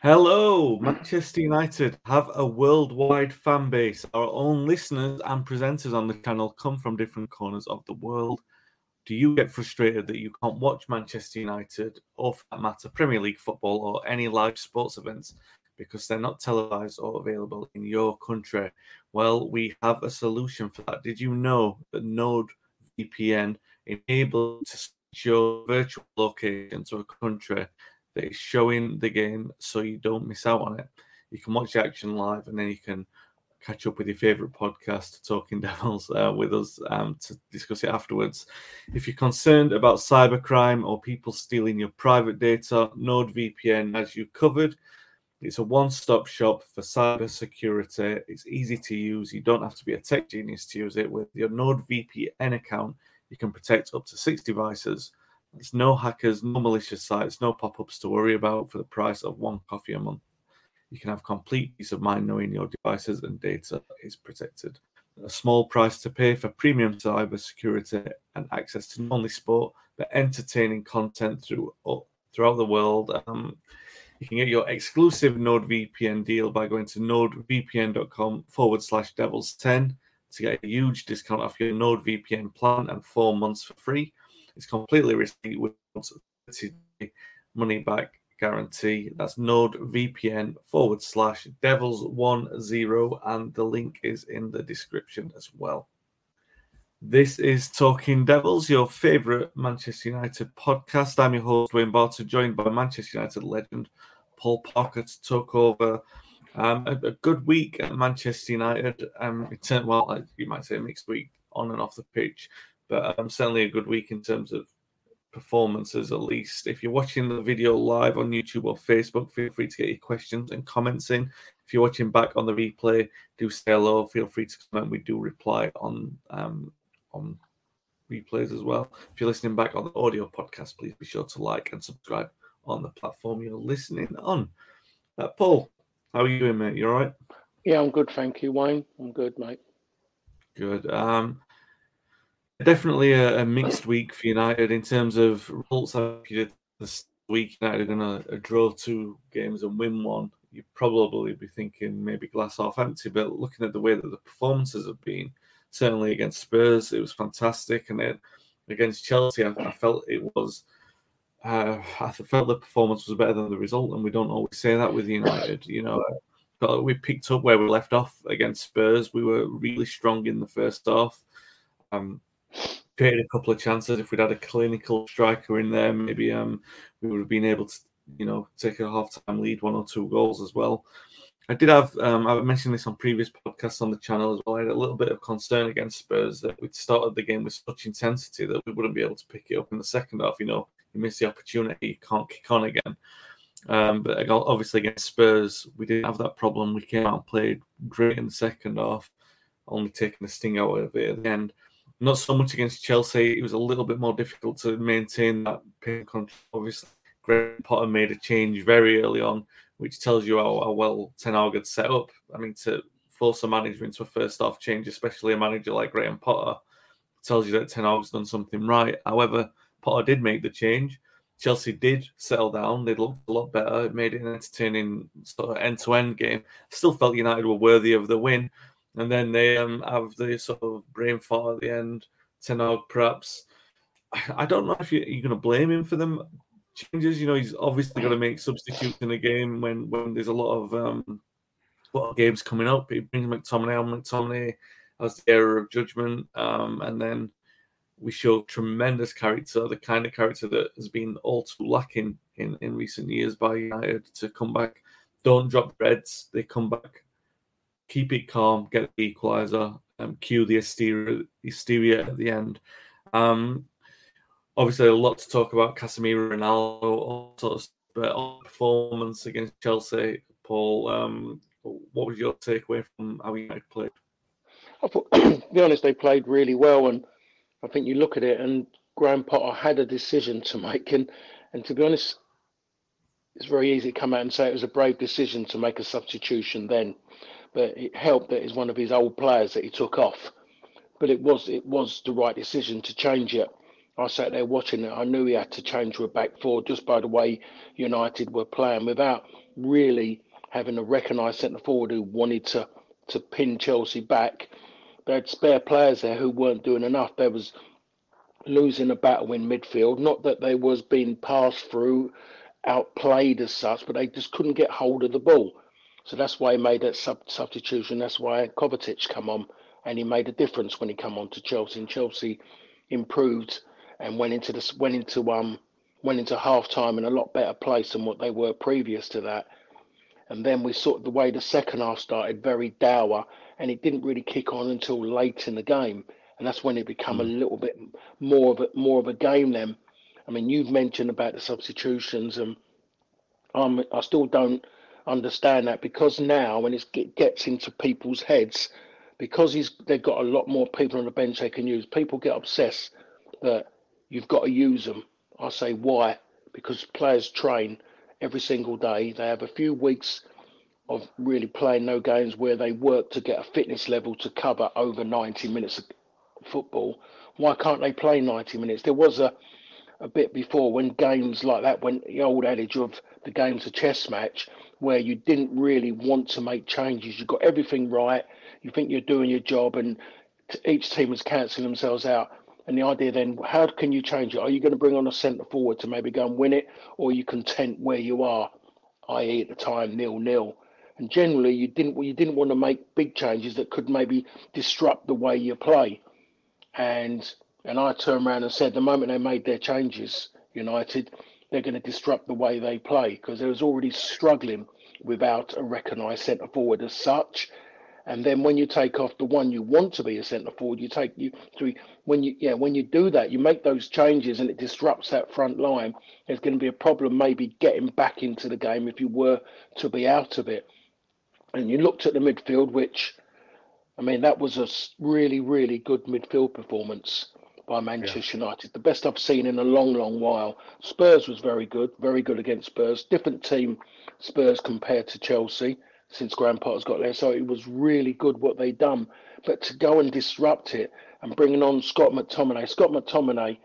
Hello, Manchester United have a worldwide fan base. Our own listeners and presenters on the channel come from different corners of the world. Do you get frustrated that you can't watch Manchester United or, for that matter, Premier League football or any live sports events because they're not televised or available in your country? Well, we have a solution for that. Did you know that NordVPN enables to your virtual location to a country that is showing the game so you don't miss out on it. You can watch the action live and then you can catch up with your favorite podcast, Talking Devils, uh, with us um, to discuss it afterwards. If you're concerned about cybercrime or people stealing your private data, NordVPN as you covered. It's a one stop shop for cyber security. It's easy to use. You don't have to be a tech genius to use it. With your NordVPN account, you can protect up to six devices. There's no hackers, no malicious sites, no pop ups to worry about for the price of one coffee a month. You can have complete peace of mind knowing your devices and data is protected. A small price to pay for premium cyber security and access to not only sport but entertaining content through, throughout the world. Um, you can get your exclusive NordVPN deal by going to nordvpn.com forward slash devils 10 to get a huge discount off your NordVPN plan and four months for free. It's completely risky with money back guarantee. That's NordVPN forward slash devils one zero, and the link is in the description as well. This is Talking Devils, your favourite Manchester United podcast. I'm your host, Wayne Barton, joined by Manchester United legend Paul Parker to talk over um, a, a, good week at Manchester United. Um, it turned well, you might say, a mixed week on and off the pitch but um, certainly a good week in terms of performances at least. If you're watching the video live on YouTube or Facebook, feel free to get your questions and comments in. If you're watching back on the replay, do say hello. Feel free to comment. We do reply on um, on replays as well. If you're listening back on the audio podcast, please be sure to like and subscribe on the platform you're listening on. Uh, Paul, how are you doing, mate? You all right? Yeah, I'm good, thank you, Wayne. I'm good, mate. Good. Um, definitely a, a, mixed week for United in terms of results. If you did this week, United are going to draw two games and win one. You'd probably be thinking maybe glass half empty, but looking at the way that the performances have been, certainly against Spurs, it was fantastic, and it, against Chelsea, I, I felt it was. Uh, I felt the performance was better than the result, and we don't always say that with United. You know, but we picked up where we left off against Spurs. We were really strong in the first half. Um, created a couple of chances. If we'd had a clinical striker in there, maybe um, we would have been able to, you know, take a half-time lead, one or two goals as well. I did have, um, I mentioned this on previous podcasts on the channel as well. I had a little bit of concern against Spurs that we'd started the game with such intensity that we wouldn't be able to pick it up in the second half. You know, you miss the opportunity, you can't kick on again. Um, but obviously against Spurs, we didn't have that problem. We came out and played great in the second half, only taking the sting out of it at the end. Not so much against Chelsea. It was a little bit more difficult to maintain that pace control. Obviously, Graham Potter made a change very early on, which tells you how, how well Ten Hag had set up. I mean, to force a manager into a first half change, especially a manager like Graham Potter, tells you that Ten Hag's done something right. However, Potter did make the change. Chelsea did settle down. They looked a lot better. It made it an entertaining sort of end-to-end game. Still felt United were worthy of the win, and then they um, have the sort of brain fart at the end. Ten Hag perhaps. I don't know if you, you're going to blame him for them changes. You know, he's obviously going to make substitutes in a game when when there's a lot of um, lot of games coming up. He brings McTominay on. McTominay has the error of judgment, um, and then we show tremendous character, the kind of character that has been all too lacking in, in recent years by United to come back. Don't drop Reds, they come back. Keep it calm, get the equaliser, um, cue the hysteria, hysteria at the end. Um, obviously, a lot to talk about Casemiro, Ronaldo, all sorts, but on performance against Chelsea, Paul, um, what was your takeaway from how United played? I thought, to be honest, they played really well and I think you look at it and Graham Potter had a decision to make, and and to be honest, it's very easy to come out and say it was a brave decision to make a substitution then, but it helped that it's one of his old players that he took off. But it was it was the right decision to change it. I sat there watching it. I knew he had to change to a back four just by the way United were playing without really having a recognised centre forward who wanted to to pin Chelsea back they had spare players there who weren't doing enough. There was losing a battle in midfield. Not that they was being passed through, outplayed as such, but they just couldn't get hold of the ball. So that's why he made that sub- substitution. That's why Kovacic come on, and he made a difference when he come on to Chelsea. And Chelsea improved and went into this went into um went into half time in a lot better place than what they were previous to that. And then we saw the way the second half started very dour and it didn't really kick on until late in the game, and that's when it became a hmm. little bit more of a more of a game. Then, I mean, you've mentioned about the substitutions, and um, I still don't understand that because now when it gets into people's heads, because he's they've got a lot more people on the bench they can use. People get obsessed that you've got to use them. I say why? Because players train every single day. They have a few weeks of really playing no games where they work to get a fitness level to cover over 90 minutes of football. Why can't they play 90 minutes? There was a a bit before when games like that, when the old adage of the game's a chess match, where you didn't really want to make changes. You got everything right. You think you're doing your job, and each team was cancelling themselves out. And the idea then, how can you change it? Are you going to bring on a centre forward to maybe go and win it, or are you content where you are, i.e. at the time nil nil? and generally you didn't you didn't want to make big changes that could maybe disrupt the way you play. And and I turned around and said the moment they made their changes, United, they're going to disrupt the way they play because they was already struggling without a recognised centre forward as such. And then when you take off the one you want to be a centre forward, you take you to when you yeah when you do that, you make those changes and it disrupts that front line. There's going to be a problem maybe getting back into the game if you were to be out of it and you looked at the midfield, which, I mean, that was a really, really good midfield performance by Manchester yeah. United. The best I've seen in a long, long while. Spurs was very good, very good against Spurs. Different team, Spurs compared to Chelsea since Graham Potter's got there. So it was really good what they done. But to go and disrupt it and bringing on Scott McTominay, Scott McTominay,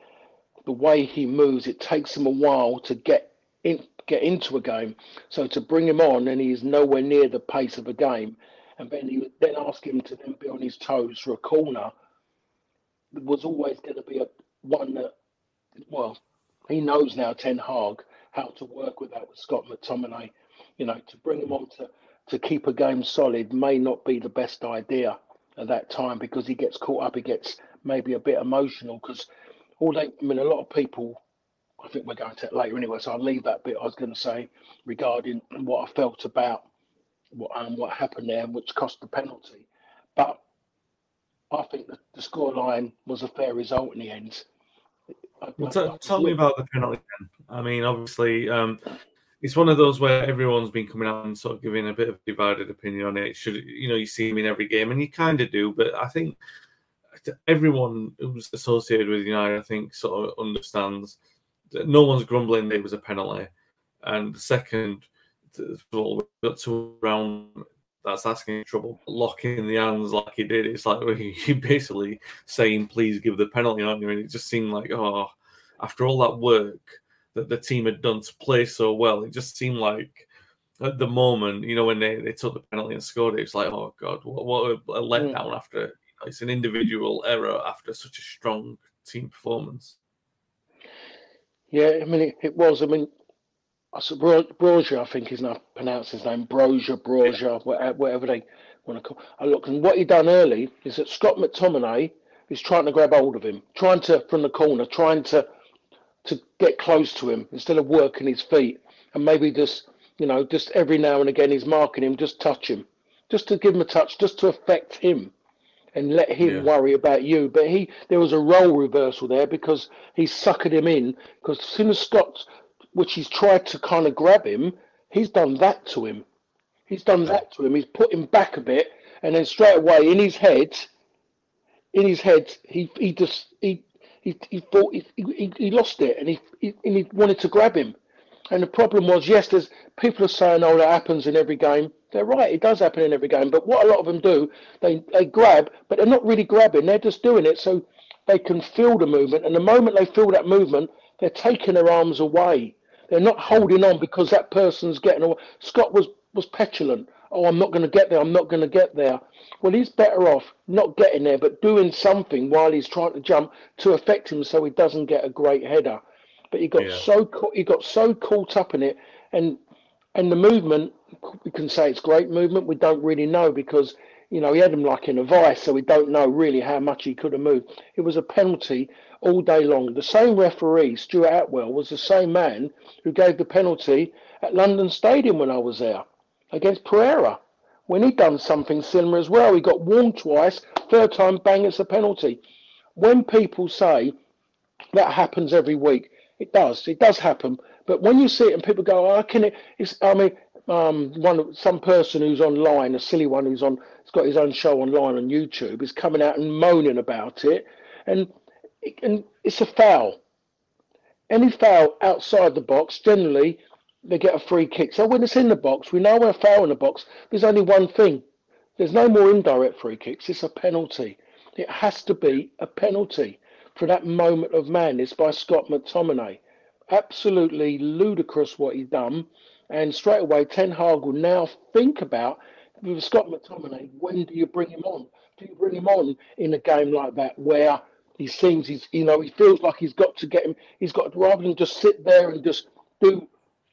the way he moves, it takes him a while to get in, get into a game. So to bring him on and he's nowhere near the pace of a game, and then you then ask him to then be on his toes for a corner, was always going to be a one that, well, he knows now Ten Hag how to work with that with Scott McTominay. You know, to bring him on to to keep a game solid may not be the best idea at that time because he gets caught up. He gets maybe a bit emotional because all they, I mean, a lot of people I think we're going to it later anyway, so I'll leave that bit I was going to say regarding what I felt about what um, what happened there, which cost the penalty. But I think the, the scoreline was a fair result in the end. Well, t- tell me about the penalty. Then. I mean, obviously, um, it's one of those where everyone's been coming out and sort of giving a bit of divided opinion on it. Should you know you see him in every game, and you kind of do, but I think everyone who's associated with United, I think, sort of understands no one's grumbling it was a penalty. And second, got to around that's asking trouble, locking the hands like he did. It's like he basically saying, "Please give the penalty," aren't you? And it just seemed like, oh, after all that work that the team had done to play so well. It just seemed like at the moment, you know, when they, they took the penalty and scored it, it's like, oh god, what, what a letdown mm. after you know, it's an individual error after such a strong team performance. Yeah, I mean it, it was. I mean, Brozier, I think is not pronounced his name, Brozier, Brozier, whatever they want to call. I look, and what he done early is that Scott McTominay is trying to grab hold of him, trying to from the corner, trying to to get close to him instead of working his feet, and maybe just you know just every now and again he's marking him, just touch him, just to give him a touch, just to affect him, and let him yeah. worry about you. But he there was a role reversal there because he suckered him in because as soon as Scott, which he's tried to kind of grab him, he's done that to him. He's done that to him. He's put him back a bit, and then straight away in his head, in his head, he he just he he, he thought he, he, he lost it, and he, he and he wanted to grab him. And the problem was, yes, there's people are saying, "Oh, that happens in every game." They're right; it does happen in every game. But what a lot of them do, they they grab, but they're not really grabbing. They're just doing it so they can feel the movement. And the moment they feel that movement, they're taking their arms away. They're not holding on because that person's getting away. Scott was was petulant. Oh, I'm not going to get there. I'm not going to get there. Well, he's better off not getting there, but doing something while he's trying to jump to affect him, so he doesn't get a great header. But he got yeah. so he got so caught up in it, and and the movement. We can say it's great movement. We don't really know because you know he had him like in a vice, so we don't know really how much he could have moved. It was a penalty all day long. The same referee, Stuart Atwell, was the same man who gave the penalty at London Stadium when I was there against Pereira when he'd done something similar as well. He got warned twice, third time, bang, it's a penalty. When people say that happens every week, it does. It does happen. But when you see it and people go, oh, can it? It's, I mean, um, one some person who's online, a silly one who's on, has got his own show online on YouTube, is coming out and moaning about it, and and it's a foul. Any foul outside the box, generally, they get a free kick. So when it's in the box, we know we're foul in the box. There's only one thing. There's no more indirect free kicks. It's a penalty. It has to be a penalty for that moment of madness by Scott McTominay. Absolutely ludicrous what he done. And straight away, Ten Hag will now think about with Scott McTominay, when do you bring him on? Do you bring him on in a game like that where he seems he's you know he feels like he's got to get him he's got rather than just sit there and just do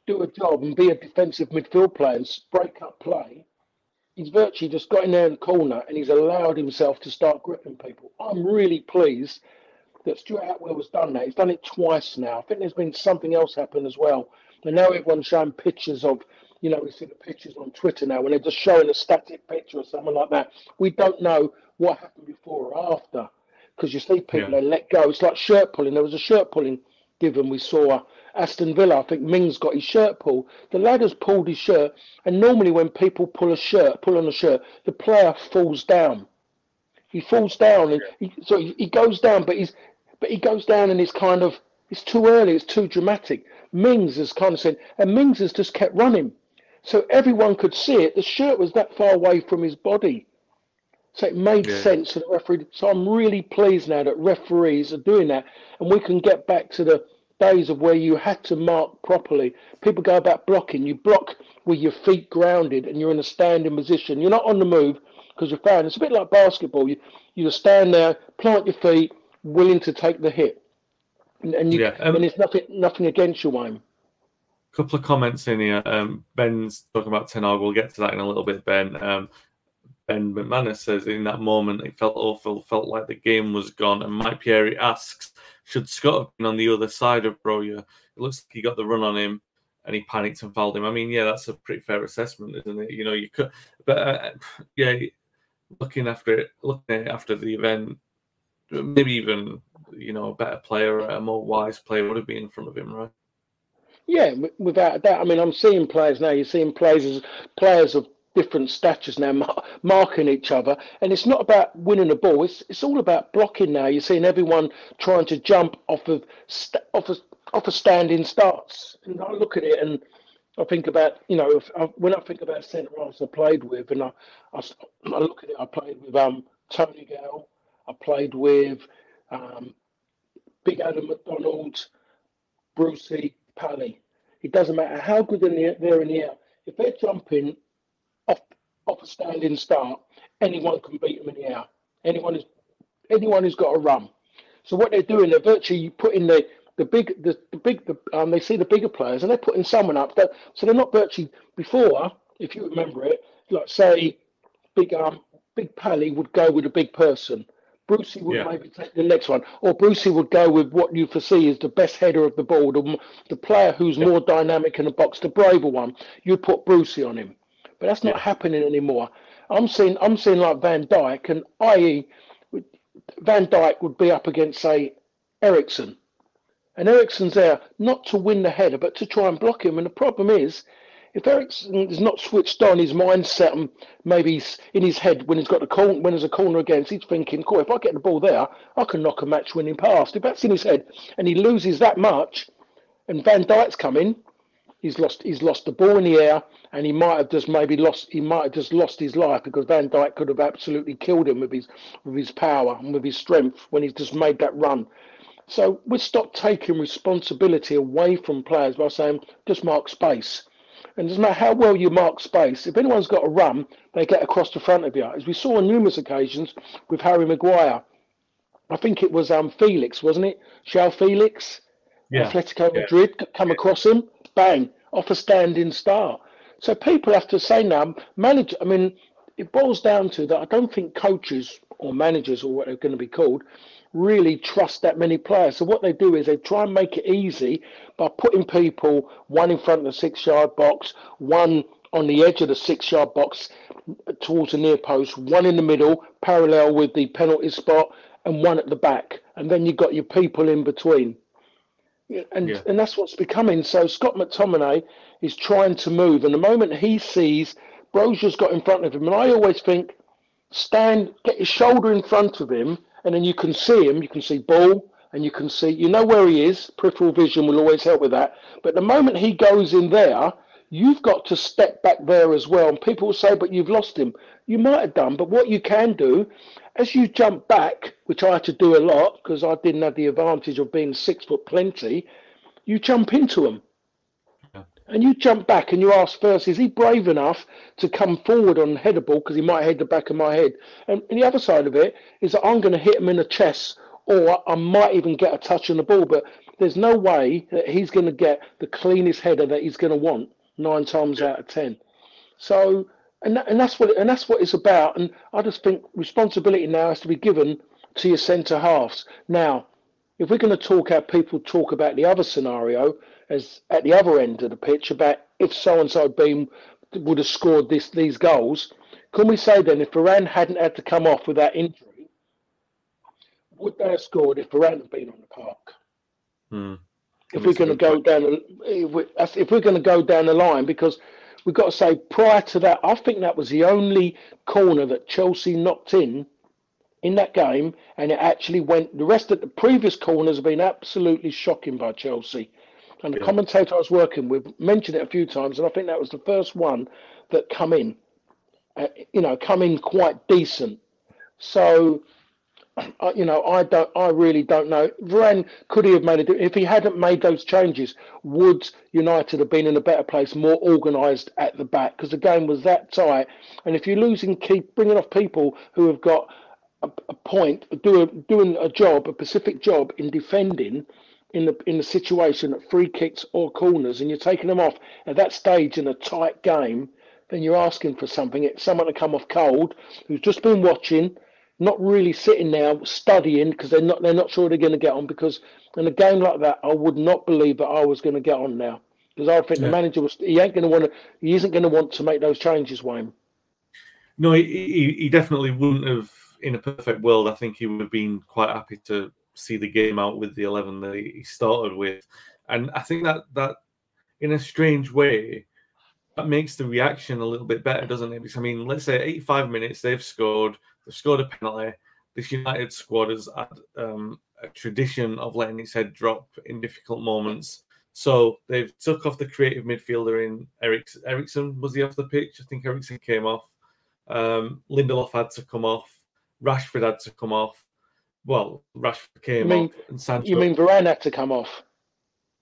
do a job and be a defensive midfield player and break up play, he's virtually just got in there in the corner and he's allowed himself to start gripping people. I'm really pleased that Stuart Atwell has done that. He's done it twice now. I think there's been something else happen as well. And now everyone's showing pictures of, you know, we see the pictures on Twitter now when they're just showing a static picture or something like that. We don't know what happened before or after because you see people yeah. they let go. It's like shirt pulling. There was a shirt pulling given. We saw uh, Aston Villa, I think Mings got his shirt pulled. The lad has pulled his shirt, and normally when people pull a shirt, pull on a shirt, the player falls down. He falls down, and he, so he, he goes down, but he's but he goes down, and it's kind of it's too early, it's too dramatic. Mings has kind of said, and Mings has just kept running, so everyone could see it. The shirt was that far away from his body. So it made yeah. sense to the referee. So I'm really pleased now that referees are doing that, and we can get back to the days of where you had to mark properly. People go about blocking. You block with your feet grounded and you're in a standing position. You're not on the move because you're found. It's a bit like basketball. You you just stand there, plant your feet, willing to take the hit, and, and you yeah, um, and it's nothing nothing against you, Wayne. Couple of comments in here. Um, Ben's talking about Ten Hag. We'll get to that in a little bit, Ben. Um, Ben McManus says in that moment it felt awful, felt like the game was gone. And Mike Pierre asks, should Scott have been on the other side of Broja? It looks like he got the run on him and he panicked and fouled him. I mean, yeah, that's a pretty fair assessment, isn't it? You know, you could, but uh, yeah, looking after it, looking after the event, maybe even you know a better player, a more wise player would have been in front of him, right? Yeah, without a doubt. I mean, I'm seeing players now. You're seeing players as players of different statures now marking each other and it's not about winning the ball it's it's all about blocking now you're seeing everyone trying to jump off of off of off of standing starts and I look at it and I think about you know if I, when I think about centre halves I played with and I, I, I look at it I played with um Tony Gale I played with um, Big Alan McDonald Brucey Pally. It doesn't matter how good they're in the air. If they're jumping off off a standing start, anyone can beat them in the air. Anyone is anyone who's got a run. So what they're doing, they're virtually putting the the big the, the big the, um they see the bigger players and they're putting someone up that so they're not virtually before if you remember it like say big um big Pally would go with a big person Brucey would Yeah. maybe take the next one, or Brucey would go with what you foresee is the best header of the ball, the, the player who's more dynamic in the box, the braver one. You put Brucey on him, but that's not happening anymore. I'm seeing, I'm seeing like Van Dijk, and i.e. Van Dijk would be up against say Eriksen, and Eriksen's there not to win the header, but to try and block him. And the problem is, if Eriksen is not switched on, his mindset, and maybe he's in his head when he's got the corner, when there's a corner against, he's thinking, "Cool, if I get the ball there, I can knock a match-winning pass." If that's in his head, and he loses that much, and Van Dijk's coming, he's lost. He's lost the ball in the air, and he might have just maybe lost. He might have just lost his life because Van Dijk could have absolutely killed him with his with his power and with his strength when he's just made that run. So we stop taking responsibility away from players by saying just mark space. And it doesn't matter how well you mark space, if anyone's got a run, they get across the front of you. As we saw on numerous occasions with Harry Maguire. I think it was um, Felix, wasn't it? João Felix, Yeah. Atletico Madrid, c- come across him, bang, off a standing start. So people have to say now, manage. I mean, it boils down to that. I don't think coaches or managers or what they're going to be called really trust that many players. So what they do is they try and make it easy by putting people one in front of the six-yard box, one on the edge of the six-yard box towards the near post, one in the middle, parallel with the penalty spot, and one at the back. And then you've got your people in between. Yeah, And Yeah. and that's what's becoming. So Scott McTominay is trying to move, and the moment he sees Brozier's got in front of him, and I always think, stand, get your shoulder in front of him, and then you can see him. You can see ball, and you can see, you know where he is. Peripheral vision will always help with that. But the moment he goes in there, you've got to step back there as well. And people will say, but you've lost him. You might have done, but what you can do, as you jump back, which I had to do a lot because I didn't have the advantage of being six foot plenty, you jump into him. And you jump back and you ask first, is he brave enough to come forward on header ball because he might head the back of my head? And, and the other side of it is that I'm going to hit him in the chest or I might even get a touch on the ball, but there's no way that he's going to get the cleanest header that he's going to want nine times out of ten. So, and that, and that's what and that's what it's about. And I just think responsibility now has to be given to your centre halves. Now, if we're going to talk how people talk about the other scenario, as at the other end of the pitch, about if so and so been would have scored this these goals, can we say then if Varane hadn't had to come off with that injury, would they have scored if Varane had been on the park? Hmm. if we're going to go down, if we- if we're going to go down the line, because we've got to say prior to that, I think that was the only corner that Chelsea knocked in in that game, and it actually went. The rest of the previous corners have been absolutely shocking by Chelsea. And the Yeah. commentator I was working with mentioned it a few times, and I think that was the first one that come in, uh, you know, come in quite decent. So I, you know, I don't, I really don't know. Varane could he have made it? If he hadn't made those changes, would United have been in a better place, more organised at the back? Because the game was that tight. And if you're losing, keep bringing off people who have got a, a point, do a, doing a job, a specific job in defending. In the in the situation at free kicks or corners, and you're taking them off at that stage in a tight game, then you're asking for something. It's someone to come off cold who's just been watching, not really sitting there studying because they're not they're not sure they're going to get on. Because in a game like that, I would not believe that I was going to get on now because I think the manager was he ain't going to want to he isn't going to want to make those changes, Wayne. No, he, he, he definitely wouldn't have. In a perfect world, I think he would have been quite happy to see the game out with the eleven that he he started with, and I think that that, in a strange way, that makes the reaction a little bit better, doesn't it? Because I mean, let's say 85 minutes they've scored, they've scored a penalty. This United squad has had um, a tradition of letting its head drop in difficult moments. So they've took off the creative midfielder in Eric Eriksen. Was he off the pitch? I think Eriksen came off. Um, Lindelof had to come off. Rashford had to come off. Well, Rashford came mean- off, and Sancho. You mean Varane had to come off?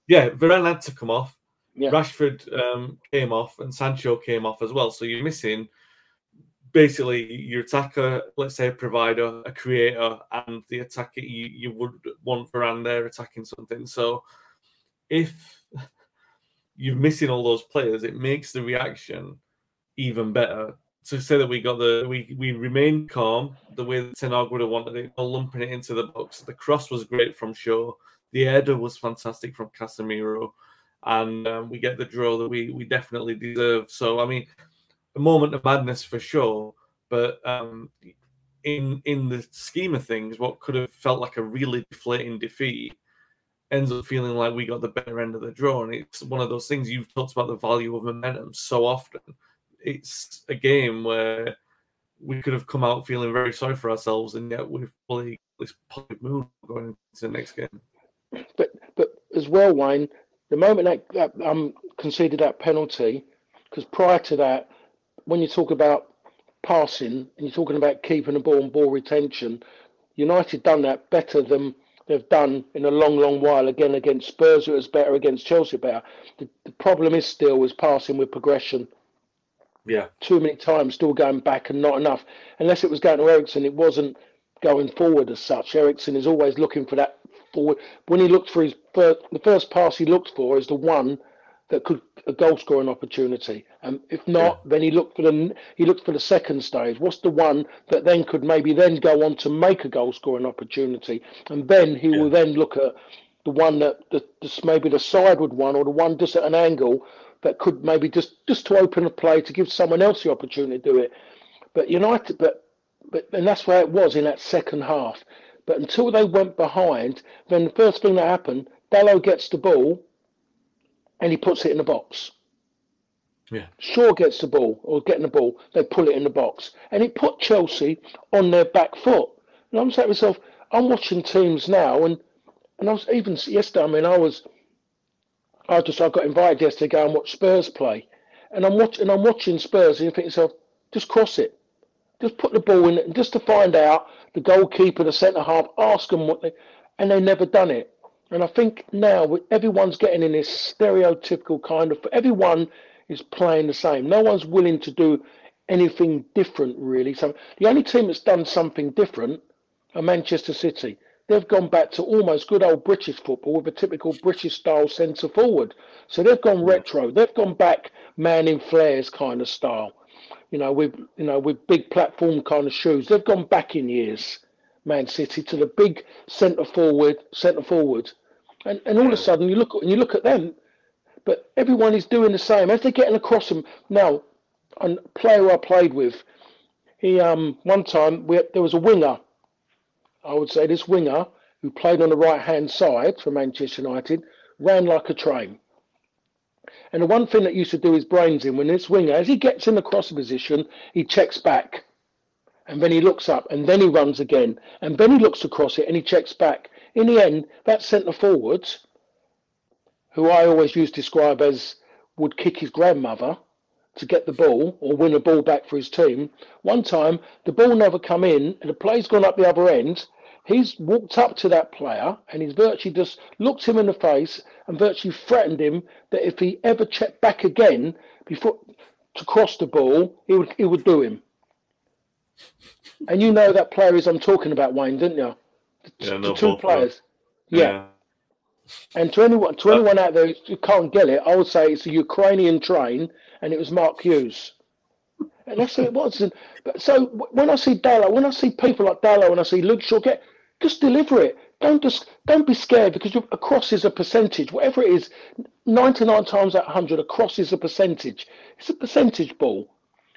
Yeah, Varane had to come off. Yeah. Rashford um, came off, and Sancho came off as well. So you're missing basically your attacker, let's say a provider, a creator, and the attacker you, you would want Varane there attacking something. So if you're missing all those players, it makes the reaction even better. To say that we got the we we remained calm the way that would have wanted it, lumping it into the box. The cross was great from Shaw. The header was fantastic from Casemiro, and um, we get the draw that we we definitely deserve. So I mean, a moment of madness for sure, but um, in in the scheme of things, what could have felt like a really deflating defeat ends up feeling like we got the better end of the draw. And it's one of those things you've talked about the value of momentum so often. It's a game where we could have come out feeling very sorry for ourselves, and yet we've fully this positive mood going into the next game. But but as well, Wayne, the moment that, that um conceded that penalty, because prior to that, when you talk about passing and you're talking about keeping the ball and ball retention, United done that better than they've done in a long, long while. Again, against Spurs, it was better. Against Chelsea, better. The, the problem is still was passing with progression. Yeah. Too many times, still going back and not enough. Unless it was going to Eriksen, it wasn't going forward as such. Eriksen is always looking for that forward. When he looked for his first, the first pass he looked for is the one that could a goal scoring opportunity. And if not, yeah. then he looked for the he looked for the second stage. What's the one that then could maybe then go on to make a goal scoring opportunity? And then he yeah. will then look at the one that the, the, maybe the sideward one or the one just at an angle that could maybe just just to open a play to give someone else the opportunity to do it. But United, but but and that's where it was in that second half. But until they went behind, then the first thing that happened, Dalot gets the ball and he puts it in the box. Yeah. Shaw gets the ball or getting the ball, they pull it in the box. And it put Chelsea on their back foot. And I'm saying to myself, I'm watching teams now and and I was even yesterday, I mean I was I just I got invited yesterday to go and watch Spurs play. And I'm watching I'm watching Spurs and you think to yourself, just cross it. Just put the ball in and just to find out the goalkeeper, the centre half, ask them what they and they never done it. And I think now everyone's getting in this stereotypical kind of everyone is playing the same. No one's willing to do anything different really. So the only team that's done something different are Manchester City. They've gone back to almost good old British football with a typical British style centre forward. So they've gone retro. They've gone back man in flares kind of style. You know, with you know, with big platform kind of shoes. They've gone back in years. Man City to the big centre forward, centre forward, and and all of a sudden you look and you look at them, but everyone is doing the same as they're getting across them. Now, a player I played with, he um one time we there was a winger, I would say this winger who played on the right hand side for Manchester United ran like a train. And the one thing that used to do his brains in when this winger, as he gets in the cross position, he checks back and then he looks up, and then he runs again, and then he looks across it, and he checks back. In the end, that centre forwards, who I always used to describe as would kick his grandmother to get the ball or win a ball back for his team. One time, the ball never come in, and the play's gone up the other end. He's walked up to that player, and he's virtually just looked him in the face and virtually threatened him that if he ever checked back again before to cross the ball, he would he would do him. And you know that player is I'm talking about, Wayne, didn't you? The, yeah, no, two players. Yeah. yeah. And to anyone, to uh, anyone out there who can't get it, I would say it's a Ukrainian train, and it was Mark Hughes. And that's what it was. And, but so when I see Dalot, when I see people like Dalot, when I see Luke Shaw, get just deliver it. Don't just don't be scared because a cross is a percentage. Whatever it is, ninety nine times out of hundred, a cross is a percentage. It's a percentage ball.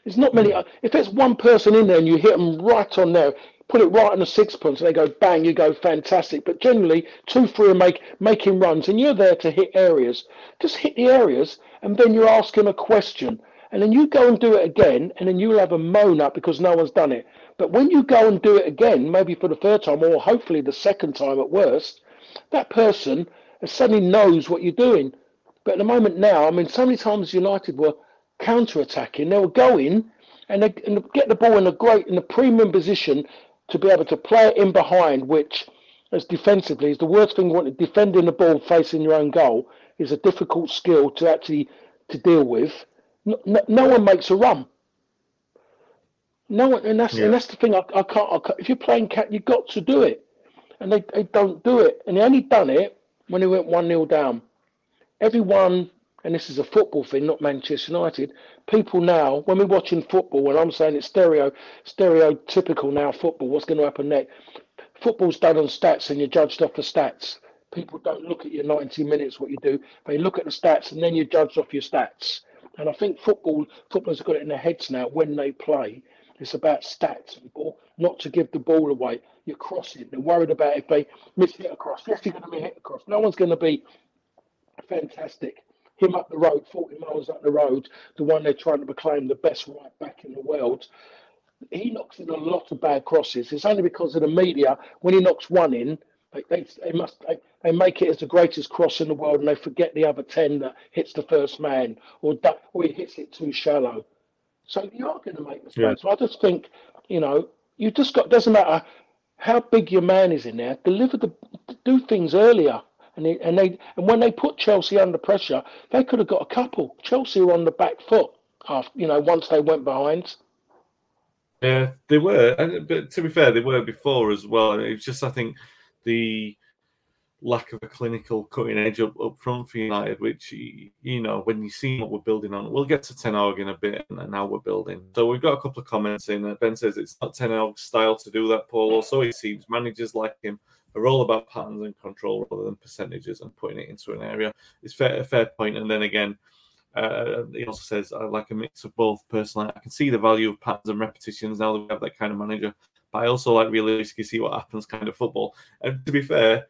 There's not many. Mm. If there's one person in there and you hit them right on there, put it right on the sixpence, and they go bang, you go fantastic. But generally, two, three are make making runs, and you're there to hit areas. Just hit the areas, and then you ask asking a question, and then you go and do it again, and then you'll have a moan up because no one's done it. But when you go and do it again, maybe for the third time, or hopefully the second time at worst, that person suddenly knows what you're doing. But at the moment now, I mean, so many times United were counter-attacking. They were going and they and get the ball in a great in a premium position to be able to play it in behind, which as defensively is the worst thing you want to defending the ball facing your own goal. is a difficult skill to actually to deal with. No, no, no one makes a run. No one, and that's Yeah. and that's the thing. I, I, can't, I can't. If you're playing cat, you've got to do it, and they, they don't do it. And they only done it when they went one 0 down. Everyone, and this is a football thing, not Manchester United. People now, when we're watching football, and I'm saying it's stereo, stereotypical now football. What's going to happen next? Football's done on stats, and you're judged off the stats. People don't look at your 90 minutes, what you do. They look at the stats, and then you're judged off your stats. And I think football, footballers have got it in their heads now when they play. It's about stats and ball, not to give the ball away. You're crossing. They're worried about if they miss hit across. Yes, you're going to be hit across. No one's going to be fantastic. Him up the road, 40 miles up the road, the one they're trying to proclaim the best right back in the world. He knocks in a lot of bad crosses. It's only because of the media. When he knocks one in, they, they, they must they, they make it as the greatest cross in the world, and they forget the other ten that hits the first man, or or he hits it too shallow. So you are going to make mistakes. Yeah. So I just think, you know, you just got doesn't matter how big your man is in there. Deliver the do things earlier. And and they and when they put Chelsea under pressure, they could have got a couple. Chelsea were on the back foot after you know once they went behind. Yeah, they were, and but to be fair, they were before as well. And it's just I think the lack of a clinical cutting edge up, up front for United, which you know when you see what we're building on, we'll get to Ten Hag in a bit, and now we're building. So we've got a couple of comments in. Uh, Ben says it's not Ten Hag's style to do that, Paul. Also, it seems managers like him are all about patterns and control rather than percentages and putting it into an area. It's fair, a fair point. And then again. Uh, he also says, I like a mix of both personally. I can see the value of patterns and repetitions now that we have that kind of manager. But I also like realistically see what happens kind of football. And to be fair,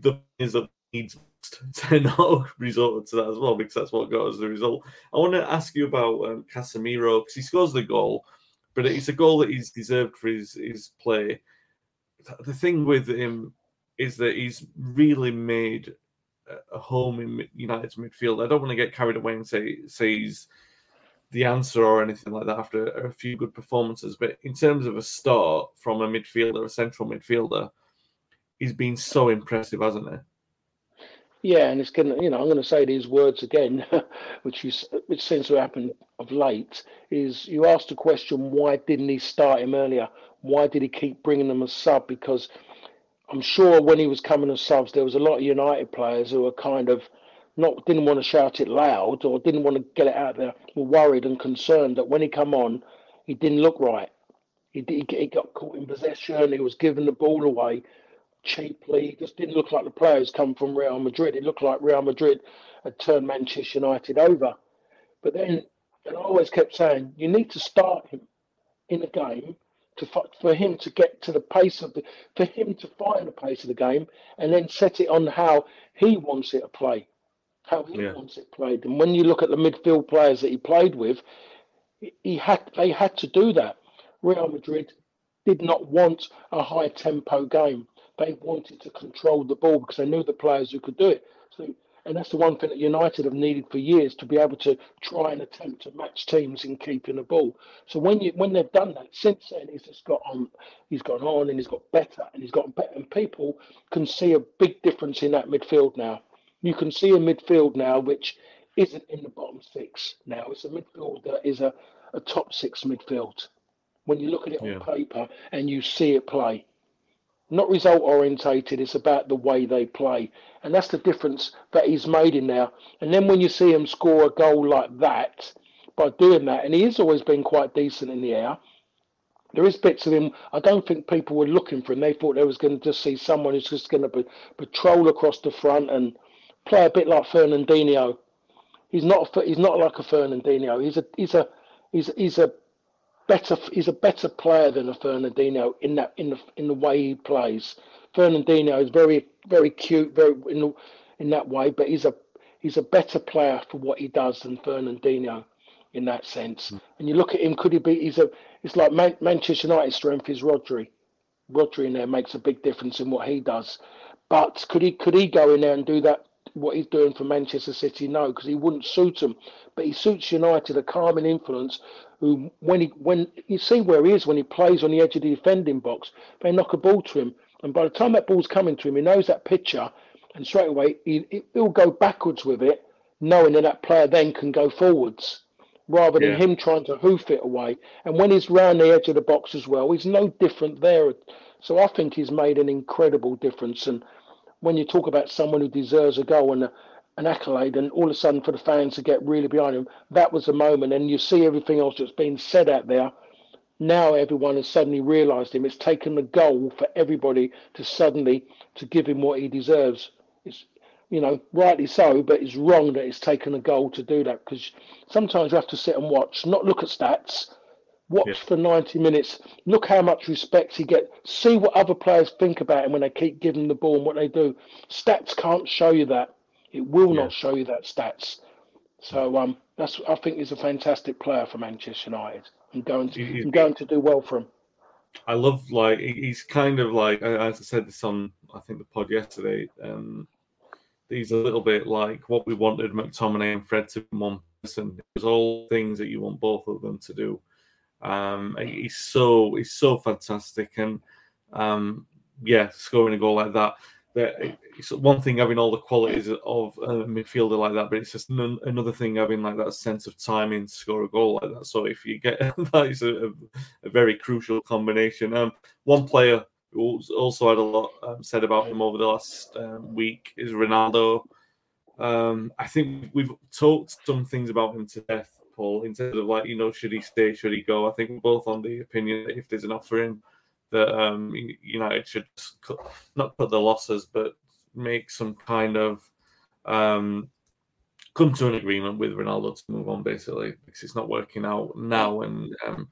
the is that needs to not resort to that as well because that's what got us the result. I want to ask you about um, Casemiro because he scores the goal, but it's a goal that he's deserved for his, his play. The thing with him is that he's really made a- home in United's midfield. I don't want to get carried away and say say he's the answer or anything like that after a few good performances, but in terms of a start from a midfielder, a central midfielder, he's been so impressive, hasn't he? Yeah, and it's gonna, you know, I'm going to say these words again, which is which seems to happen of late. Is you asked the question, why didn't he start him earlier? Why did he keep bringing them as sub? Because I'm sure when he was coming as subs, there was a lot of United players who were kind of not didn't want to shout it loud or didn't want to get it out there, were worried and concerned that when he come on, he didn't look right. He, did- he got caught in possession. He was giving the ball away cheaply. It just didn't look like the players come from Real Madrid. It looked like Real Madrid had turned Manchester United over. But then, and I always kept saying, you need to start him in a game to for him to get to the pace of the, for him to find the pace of the game, and then set it on how he wants it to play, how he Yeah. wants it played. And when you look at the midfield players that he played with, he had they had to do that. Real Madrid did not want a high tempo game. They wanted to control the ball because they knew the players who could do it. So, and that's the one thing that United have needed for years to be able to try and attempt to match teams in keeping the ball. So when you when they've done that, since then he's just got on, he's gone on and he's got better and he's got better, and people can see a big difference in that midfield now. You can see a midfield now which isn't in the bottom six now. It's a midfield that is a, a top six midfield. When you look at it on Yeah. paper and you see it play not result orientated. It's about the way they play, and that's the difference that he's made in there. And then when you see him score a goal like that by doing that, and he has always been quite decent in the air. There is bits of him. I don't think people were looking for him. They thought they was going to just see someone who's just going to be, patrol across the front and play a bit like Fernandinho. He's not. He's not like a Fernandinho. He's a. He's a. He's he's a better he's a better player than a Fernandinho in that in the in the way he plays. Fernandinho is very very cute, very in the, in that way, but he's a he's a better player for what he does than Fernandinho in that sense. Hmm. And you look at him, could he be? He's a it's like Man, Manchester United's strength is Rodri. Rodri in there makes a big difference in what he does. But could he could he go in there and do that? What he's doing for Manchester City, no, because he wouldn't suit them. But he suits United, a calming influence. Who, when he when you see where he is when he plays on the edge of the defending box, they knock a ball to him, and by the time that ball's coming to him, he knows that picture and straight away he, he'll go backwards with it, knowing that that player then can go forwards rather than Yeah. him trying to hoof it away. And when he's round the edge of the box as well, he's no different there. So I think he's made an incredible difference. And when you talk about someone who deserves a goal and a, an accolade, and all of a sudden for the fans to get really behind him, that was the moment. And you see everything else that's been said out there. Now everyone has suddenly realised him. It's taken the goal for everybody to suddenly to give him what he deserves. It's you know, rightly so, but it's wrong that it's taken a goal to do that because sometimes you have to sit and watch, not look at stats. Watch Yeah. for 90 minutes. Look how much respect he get. See what other players think about him when they keep giving the ball and what they do. Stats can't show you that. It will Yeah. not show you that stats. So um, that's I think he's a fantastic player for Manchester United I'm going to, He- and going to do well for him. I love like he's kind of like as I said this on I think the pod yesterday. Um, he's a little bit like what we wanted McTominay and Fred to be one person. It was all things that you want both of them to do. Um, he's so he's so fantastic, and um, yeah, scoring a goal like that. That it's one thing having all the qualities of a midfielder like that, but it's just an, another thing having like that sense of timing to score a goal like that. So if you get that is a, a very crucial combination. Um, one player who's also had a lot um, said about him over the last um, week is Ronaldo. Um, I think we've talked some things about him to death, Paul, in terms of like, you know, should he stay, should he go? I think we're both on the opinion that if there's an offer in, that um, United should cut, not cut the losses, but make some kind of um, come to an agreement with Ronaldo to move on, basically, because it's not working out now, and um,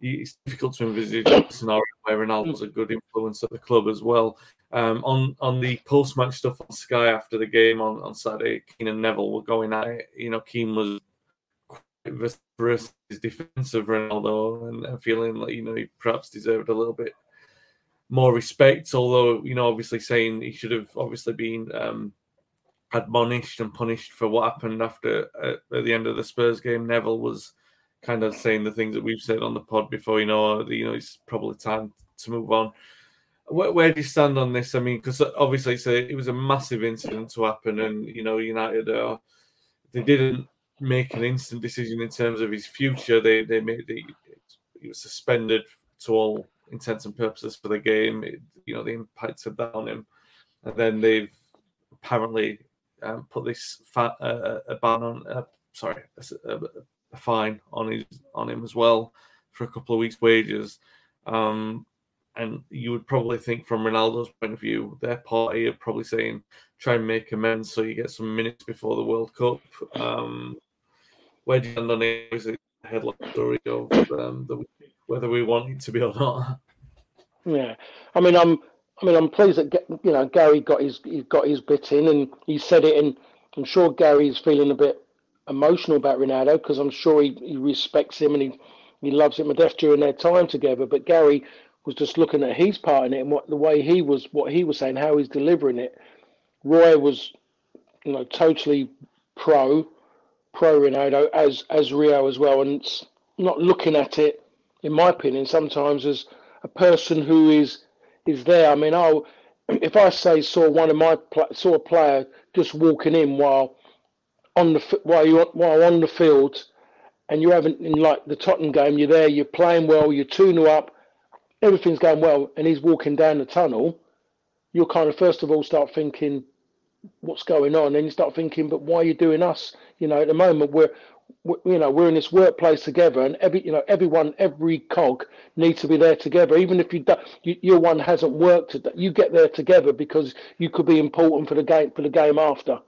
it's difficult to envisage a scenario where Ronaldo's a good influence at the club as well. Um, on on the post match stuff on Sky after the game on, on Saturday, Keane and Neville were going at it. You know, Keane was vociferous his defense of Ronaldo and, feeling like you know he perhaps deserved a little bit more respect. Although you know, obviously saying he should have obviously been um, admonished and punished for what happened after uh, at the end of the Spurs game. Neville was kind of saying the things that we've said on the pod before. You know, you know, it's probably time to move on. Where, where do you stand on this? I mean, because obviously a, it was a massive incident to happen, and you know, United uh, they didn't make an instant decision in terms of his future. They they made the he was suspended to all intents and purposes for the game. It, you know, the impact of that on him, and then they've apparently um, put this fa- uh, a ban on. Uh, sorry, a, a, a fine on his on him as well for a couple of weeks' wages. Um, and you would probably think, from Ronaldo's point of view, their party are probably saying, try and make amends so you get some minutes before the World Cup. Um, where do you stand on it? Is it a headline story of um, the, whether we want it to be or not? Yeah, I mean, I'm, I mean, I'm pleased that you know Gary got his he got his bit in, and he said it, and I'm sure Gary's feeling a bit emotional about Ronaldo because I'm sure he, he respects him and he, he loves him to death during their time together. But Gary was just looking at his part in it and what the way he was, what he was saying, how he's delivering it. Roy was, you know, totally pro, pro Ronaldo as as Rio as well, and not looking at it, in my opinion, sometimes as a person who is is there. I mean, oh, if I say saw one of my saw a player just walking in while on the while you while on the field, and you haven't in like the Tottenham game, you're there, you're playing well, you're two 0 up, everything's going well, and he's walking down the tunnel. You'll kind of first of all start thinking, what's going on? And you start thinking, but why are you doing us? You know, at the moment we're, we you know, we're in this workplace together, and every, you know, everyone, every cog needs to be there together. Even if you, do, you your one hasn't worked, you get there together because you could be important for the game for the game after.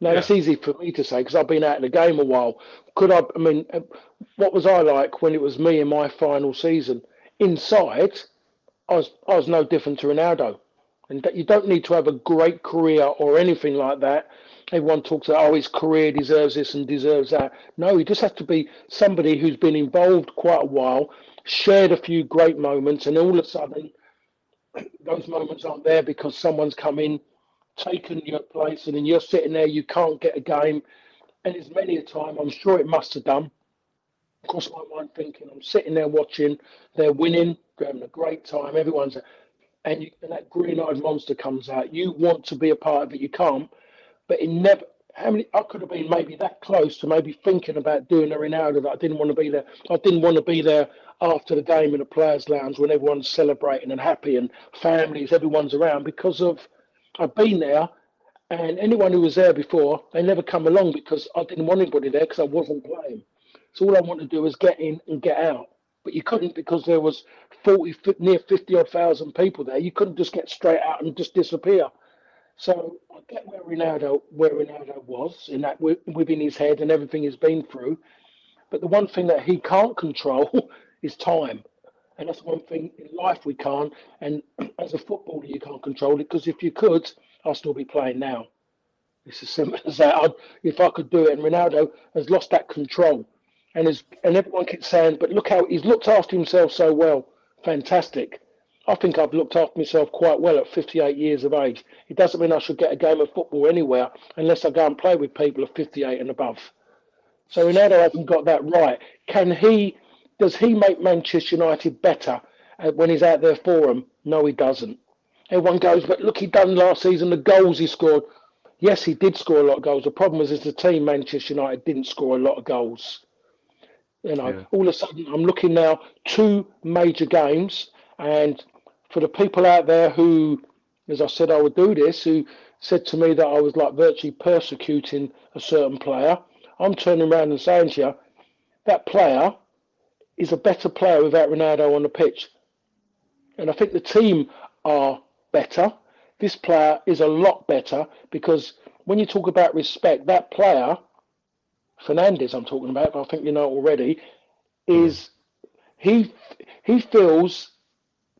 Now Yeah. that's easy for me to say because I've been out of the game a while. Could I? I mean, uh, what was I like when it was me in my final season? Inside, I was I was no different to Ronaldo, and you don't need to have a great career or anything like that. Everyone talks about oh his career deserves this and deserves that. No, you just have to be somebody who's been involved quite a while, shared a few great moments, and all of a sudden those moments aren't there because someone's come in, taken your place, and then you're sitting there, you can't get a game. And it's many a time, I'm sure it must have done. Course, my mind thinking, I'm sitting there watching, they're winning, they're having a great time, everyone's and, you, and that green-eyed monster comes out. You want to be a part of it, you can't. But it never. How many? I could have been maybe that close to maybe thinking about doing a Ronaldo that I didn't want to be there. I didn't want to be there after the game in the players' lounge when everyone's celebrating and happy and families, everyone's around because of I've been there. And anyone who was there before, they never come along because I didn't want anybody there because I wasn't playing. So all I want to do is get in and get out. But you couldn't because there was 40, near 50 odd thousand people there. You couldn't just get straight out and just disappear. So I get where Ronaldo, where Ronaldo was in that within his head and everything he's been through. But the one thing that he can't control is time. And that's one thing in life we can't. And as a footballer, you can't control it because if you could, I'll still be playing now. It's as simple as that. I'd, if I could do it, and Ronaldo has lost that control, and is, and everyone keeps saying, "But look how he's looked after himself so well, fantastic." I think I've looked after myself quite well at 58 years of age. It doesn't mean I should get a game of football anywhere unless I go and play with people of 58 and above. So Ronaldo hasn't got that right. Can he? Does he make Manchester United better uh, when he's out there for them? No, he doesn't. Everyone goes, but look, he done last season, the goals he scored. Yes, he did score a lot of goals. The problem was, as a team, Manchester United didn't score a lot of goals. You know, yeah. all of a sudden, I'm looking now two major games, and for the people out there who, as I said, I would do this, who said to me that I was like virtually persecuting a certain player, I'm turning around and saying to you, that player is a better player without Ronaldo on the pitch. And I think the team are better. This player is a lot better because when you talk about respect, that player, Fernandes, I'm talking about, but I think you know already, hmm. is he he feels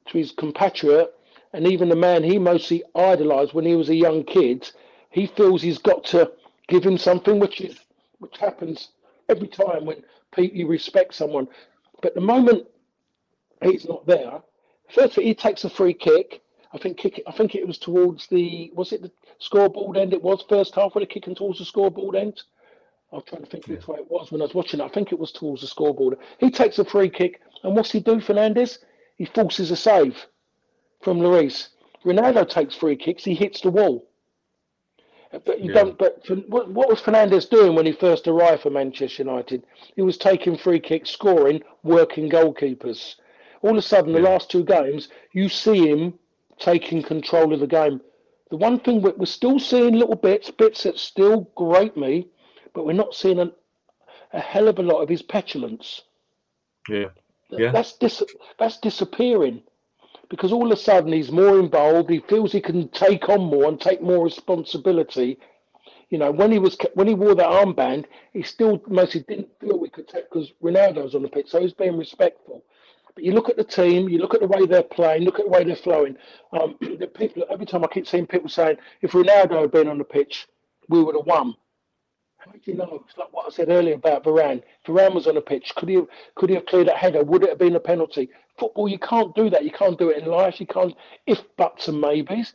to his compatriot and even the man he mostly idolised when he was a young kid, he feels he's got to give him something, which is which happens every time when you respect someone. But the moment he's not there, first he takes a free kick I think kick. I think it was towards the was it the scoreboard end? It was first half when it kicking towards the scoreboard end. I'm trying to think yeah. which way it was when I was watching. It. I think it was towards the scoreboard. He takes a free kick, and what's he do, Fernandes? He forces a save from Lloris. Ronaldo takes free kicks. He hits the wall. But you yeah. don't. But for, what, what was Fernandes doing when he first arrived for Manchester United? He was taking free kicks, scoring, working goalkeepers. All of a sudden, yeah. the last two games, you see him taking control of the game. The one thing we're, still seeing little bits, bits that still grate me, but we're not seeing a, a hell of a lot of his petulance. Yeah, yeah. That's dis- that's disappearing because all of a sudden he's more involved. He feels he can take on more and take more responsibility. You know, when he was when he wore that armband, he still mostly didn't feel we could take because Ronaldo was on the pitch, so he's being respectful. But you look at the team, you look at the way they're playing, look at the way they're flowing. Um, the people every time I keep seeing people saying, if Ronaldo had been on the pitch, we would have won. How do you know? It's like what I said earlier about Varane. Varane was on the pitch, could he have, could he have cleared that header? Would it have been a penalty? Football, you can't do that. You can't do it in life. You can't if buts and maybes.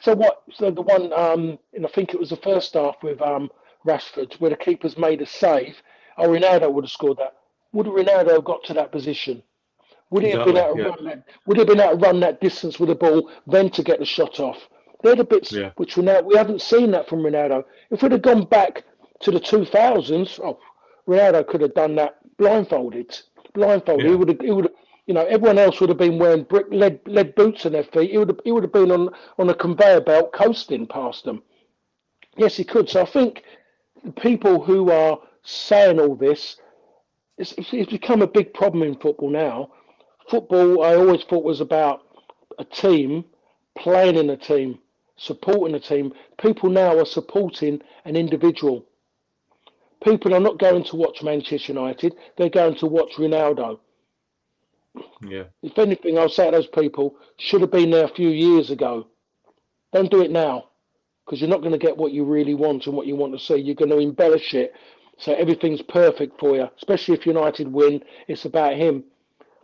So what? So the one, um, and I think it was the first half with um, Rashford, where the keeper's made a save. Oh, Ronaldo would have scored that. Would Ronaldo have got to that position? Would he have been able to yeah. run that? Would he have been able to run that distance with the ball, then to get the shot off? They're the bits yeah. which we now we haven't seen that from Ronaldo. If we'd have gone back to the 2000s, oh, Ronaldo could have done that blindfolded. Blindfolded, yeah. he would have. He would have. You know, everyone else would have been wearing brick lead lead boots on their feet. He would have. He would have been on on a conveyor belt coasting past them. Yes, he could. So I think the people who are saying all this, it's, it's become a big problem in football now football, I always thought was about a team playing in a team, supporting a team. People now are supporting an individual. People are not going to watch Manchester United; they're going to watch Ronaldo. Yeah. If anything, I'll say those people should have been there a few years ago. Don't do it now, because you're not going to get what you really want and what you want to see. You're going to embellish it so everything's perfect for you. Especially if United win, it's about him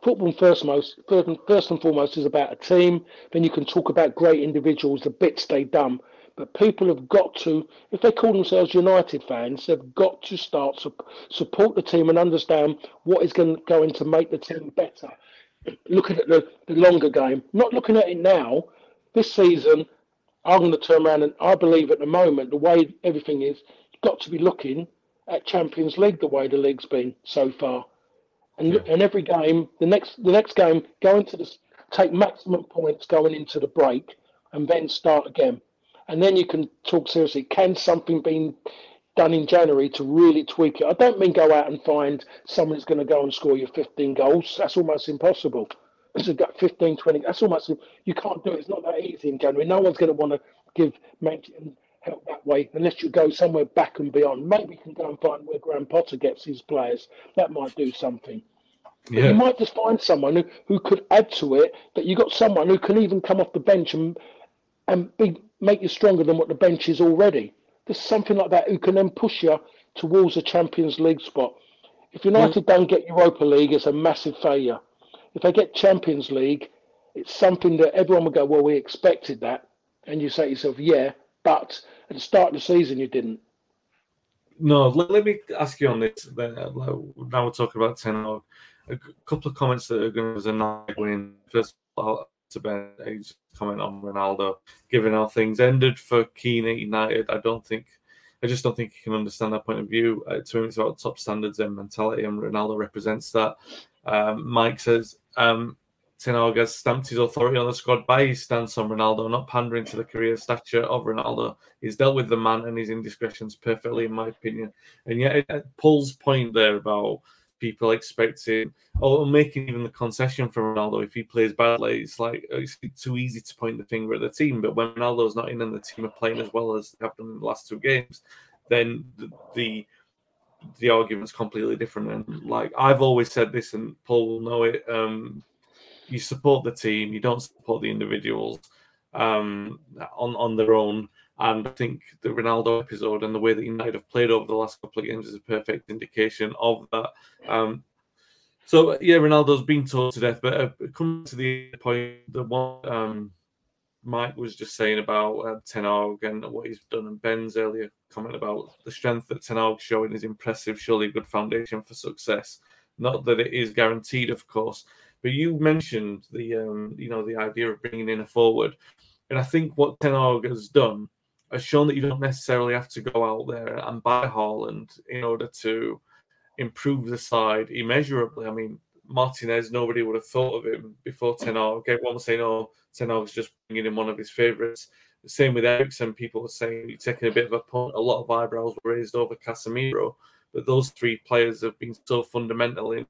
football first most first and, foremost is about a team. Then you can talk about great individuals, the bits they've done. But people have got to, if they call themselves United fans, they've got to start to support the team and understand what is going, going to make the team better. looking at the, the longer game, not looking at it now. This season, I'm going to turn around and I believe at the moment, the way everything is, you've got to be looking at Champions League the way the league's been so far. And, yeah. and every game, the next the next game, go into the take maximum points going into the break, and then start again. And then you can talk seriously. Can something be done in January to really tweak it? I don't mean go out and find someone who's going to go and score you 15 goals. That's almost impossible. It's got 15, 20. That's almost you can't do it. It's not that easy in January. No one's going to want to give Manchester help that way unless you go somewhere back and beyond. Maybe you can go and find where Graham Potter gets his players. That might do something. Yeah. You might just find someone who, who could add to it. That you got someone who can even come off the bench and and be make you stronger than what the bench is already. There's something like that who can then push you towards a Champions League spot. If United don't get Europa League, it's a massive failure. If they get Champions League, it's something that everyone will go, well, we expected that. And you say to yourself, yeah, but at the start of the season, you didn't. No, let, let me ask you on this. Uh, now we're talking about Ten Hag. A couple of comments that are going to be win. First, all, to Ben, he's comment on Ronaldo, given how things ended for Keane at United. I don't think, I just don't think he can understand that point of view. Uh, to him, it's about top standards and mentality, and Ronaldo represents that. Um, Mike says, um, has stamped his authority on the squad by his stance on Ronaldo, not pandering to the career stature of Ronaldo. He's dealt with the man and his indiscretions perfectly, in my opinion. And yet, it, Paul's point there about people expecting or making even the concession for Ronaldo if he plays badly, it's like it's too easy to point the finger at the team. But when Ronaldo's not in and the team are playing as well as they have done in the last two games, then the, the the argument's completely different. And like I've always said this, and Paul will know it. Um, you support the team, you don't support the individuals um, on on their own. And I think the Ronaldo episode and the way that United have played over the last couple of games is a perfect indication of that. Um, so yeah, Ronaldo's been taught to death, but uh, coming to the point, the one um, Mike was just saying about uh, Ten Hag and what he's done, and Ben's earlier comment about the strength that Ten Hag's showing is impressive. Surely a good foundation for success. Not that it is guaranteed, of course, but you mentioned the um, you know the idea of bringing in a forward, and I think what Ten Hag has done has shown that you don't necessarily have to go out there and buy Haaland in order to improve the side immeasurably. I mean, Martinez, nobody would have thought of him before Ten Hag. Everyone was saying, "Oh, Ten was just bringing in one of his favourites. The same with Eriksen. People were saying you're taking a bit of a punt. A lot of eyebrows were raised over Casemiro, but those three players have been so fundamental in,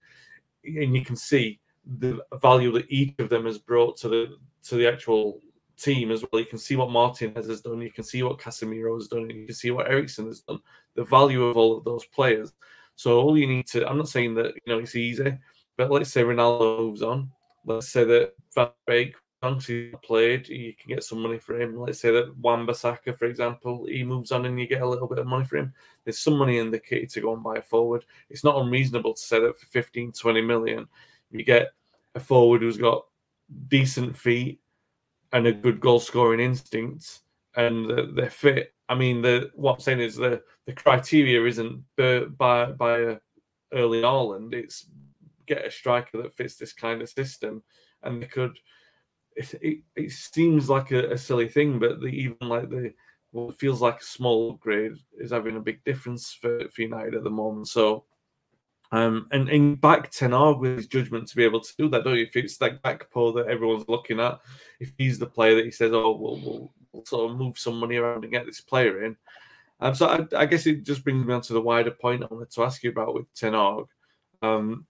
and you can see the value that each of them has brought to the to the actual team as well. You can see what Martinez has done, you can see what Casemiro has done, you can see what Eriksen has done. The value of all of those players. So all you need to I'm not saying that you know it's easy, but let's say Ronaldo moves on. Let's say that Van Beek he's played, you can get some money for him. Let's say that Wan-Bissaka, for example, he moves on and you get a little bit of money for him. There's some money in the kitty to go and buy a forward. It's not unreasonable to say that for 15, 20 million, you get a forward who's got decent feet and a mm. good goal scoring instinct and they're fit. I mean, the what I'm saying is the the criteria isn't by by a early Ireland. It's get a striker that fits this kind of system, and they could. It, it, it seems like a, a, silly thing, but the, even like the what feels like a small upgrade is having a big difference for, for United at the moment. So um, and, and back Ten Hag with his judgment to be able to do that, don't you? If it's that back Gakpo that everyone's looking at, if he's the player that he says, oh, we'll, we'll, we'll sort of move some money around and get this player in. Um, so I, I, guess it just brings me on to the wider point I wanted to ask you about with Ten Hag. Um,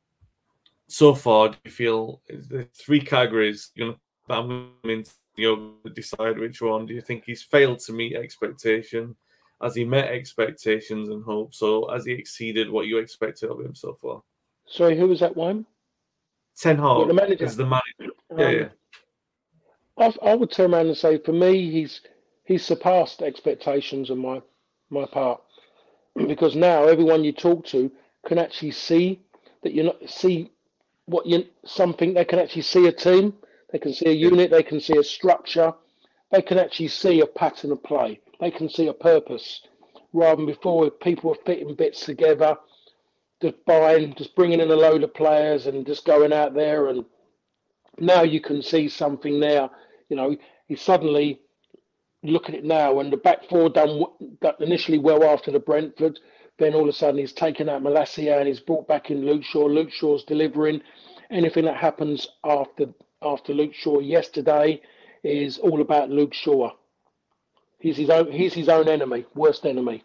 so far, do you feel the three categories? You know, I'm going to decide which one. Do you think he's failed to meet expectation? Has he met expectations and hopes, or has he exceeded what you expected of him so far? Sorry, who was that one? Ten Hag the manager. is the manager. Um, yeah, yeah. I, I would turn around and say, for me, he's he's surpassed expectations on my my part because now everyone you talk to can actually see that you're not see what you something they can actually see a team they can see a unit they can see a structure they can actually see a pattern of play they can see a purpose rather than before people were fitting bits together, just buying, just bringing in a load of players and just going out there and now you can see something there. You know, he's suddenly look at it now, and the back four done initially well after the Brentford. Then all of a sudden he's taken out Malacia and he's brought back in Luke Shaw. Luke Shaw's delivering. Anything that happens after after Luke Shaw yesterday is all about Luke Shaw. He's his own he's his own enemy, worst enemy.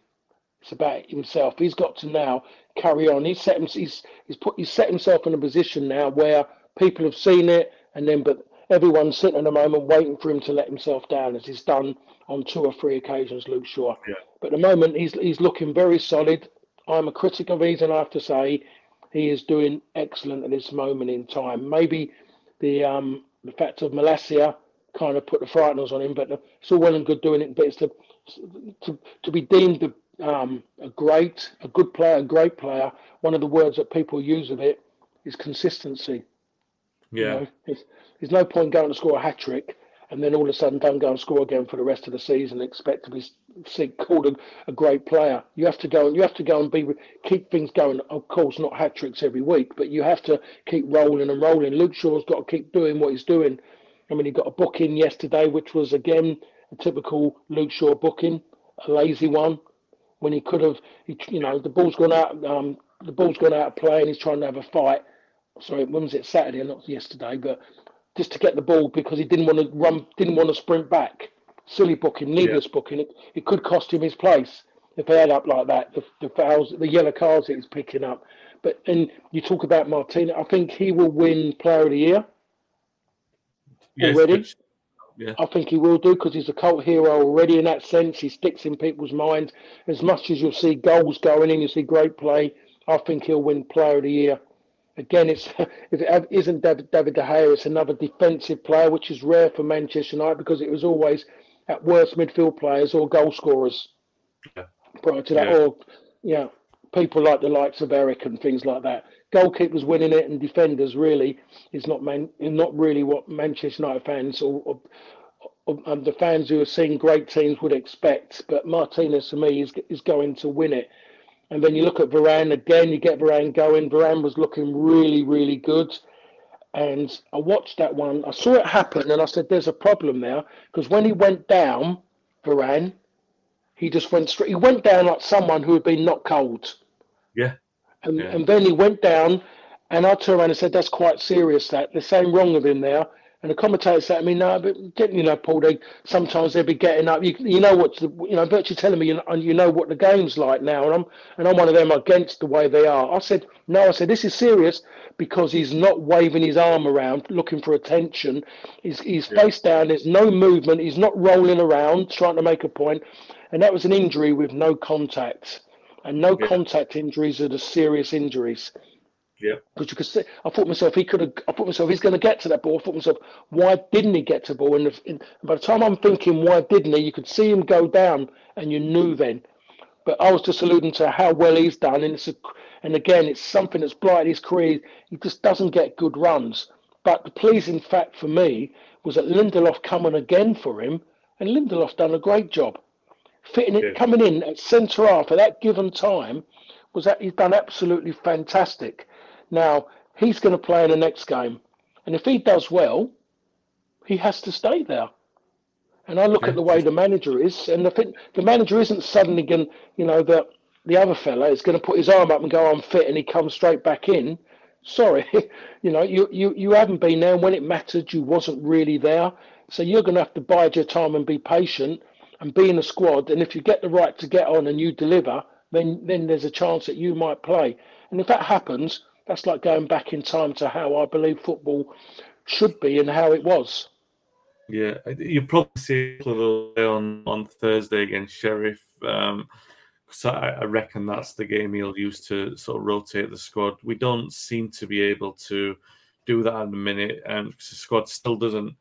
It's about himself. He's got to now carry on. He's set he's he's put he's set himself in a position now where people have seen it and then but everyone's sitting at the moment waiting for him to let himself down, as he's done on two or three occasions, Luke Shaw. Yeah. But at the moment, he's he's looking very solid. I'm a critic of his, and I have to say, he is doing excellent at this moment in time. Maybe the um, the fact of Malacia kind of put the frighteners on him, but it's all well and good doing it, but it's to to, to be deemed a, um, a great, a good player, a great player. One of the words that people use of it is consistency. Yeah. You know, there's no point going to score a hat trick and then all of a sudden don't go and score again for the rest of the season and expect to be called a, a, great player. You have to go and you have to go and be keep things going. Of course, not hat tricks every week, but you have to keep rolling and rolling. Luke Shaw's got to keep doing what he's doing. I mean, he got a booking yesterday, which was again a typical Luke Shaw booking, a lazy one. When he could have, he, you know, the ball's gone out. Um, the ball's gone out of play, and he's trying to have a fight. Sorry, when was it? Saturday, not yesterday, but just to get the ball because he didn't want to run, didn't want to sprint back. Silly booking, needless yeah. booking. It, it could cost him his place if they had up like that. The, the fouls, the yellow cards that he's picking up. But and you talk about Martina, I think he will win Player of the Year yes, already. Yeah. I think he will do because he's a cult hero already in that sense. He sticks in people's minds. As much as you'll see goals going in, you see great play. I think he'll win Player of the Year Again, it's if it isn't David, David De Gea, it's another defensive player, which is rare for Manchester United because it was always at worst midfield players or goal scorers yeah. prior to that, yeah. or yeah, people like the likes of Eric and things like that. Goalkeepers winning it and defenders really is not man, not really what Manchester United fans or, or, or um, the fans who are seeing great teams would expect. But Martinez, to me, is is going to win it. And then you look at Varane again, you get Varane going. Varane was looking really, really good. And I watched that one. I saw it happen and I said, there's a problem there. Because when he went down, Varane, he just went straight. He went down like someone who had been knocked cold. Yeah. And, yeah. and then he went down and I turned around and said, that's quite serious, that. There's something wrong with him there. And the commentator said to me, "No, but getting you know, Paul, they sometimes they'll be getting up. You, you know what? the, you know, virtually telling me, you know, you know what the game's like now, and I'm and I'm one of them against the way they are." I said, "No, I said this is serious because he's not waving his arm around looking for attention. He's he's yeah. face down. There's no movement. He's not rolling around trying to make a point, and that was an injury with no contact, and no yeah. contact injuries are the serious injuries." Yeah. Because you could see, I thought myself, he could have. I thought myself, he's going to get to that ball. I thought myself, why didn't he get to the ball? And, and by the time I'm thinking, why didn't he? You could see him go down, and you knew then. But I was just alluding to how well he's done, and it's a, and again, it's something that's blighted his career. He just doesn't get good runs. But the pleasing fact for me was that Lindelof coming again for him, and Lindelof done a great job, fitting it, coming in at centre half at that given time. Was that he's done absolutely fantastic now, he's going to play in the next game. And if he does well, he has to stay there. And I look at the way the manager is, and the, the manager isn't suddenly going, you know, the, the other fella is going to put his arm up and go, I'm fit, and he comes straight back in. Sorry, you know, you, you, you haven't been there. When it mattered, you wasn't really there. So you're going to have to bide your time and be patient and be in the squad. And if you get the right to get on and you deliver, then then there's a chance that you might play. And if that happens, that's like going back in time to how I believe football should be and how it was. Yeah, you probably see on on Thursday against Sheriff. Um, so I, I, reckon that's the game he'll use to sort of rotate the squad. We don't seem to be able to do that at the minute, and the squad still doesn't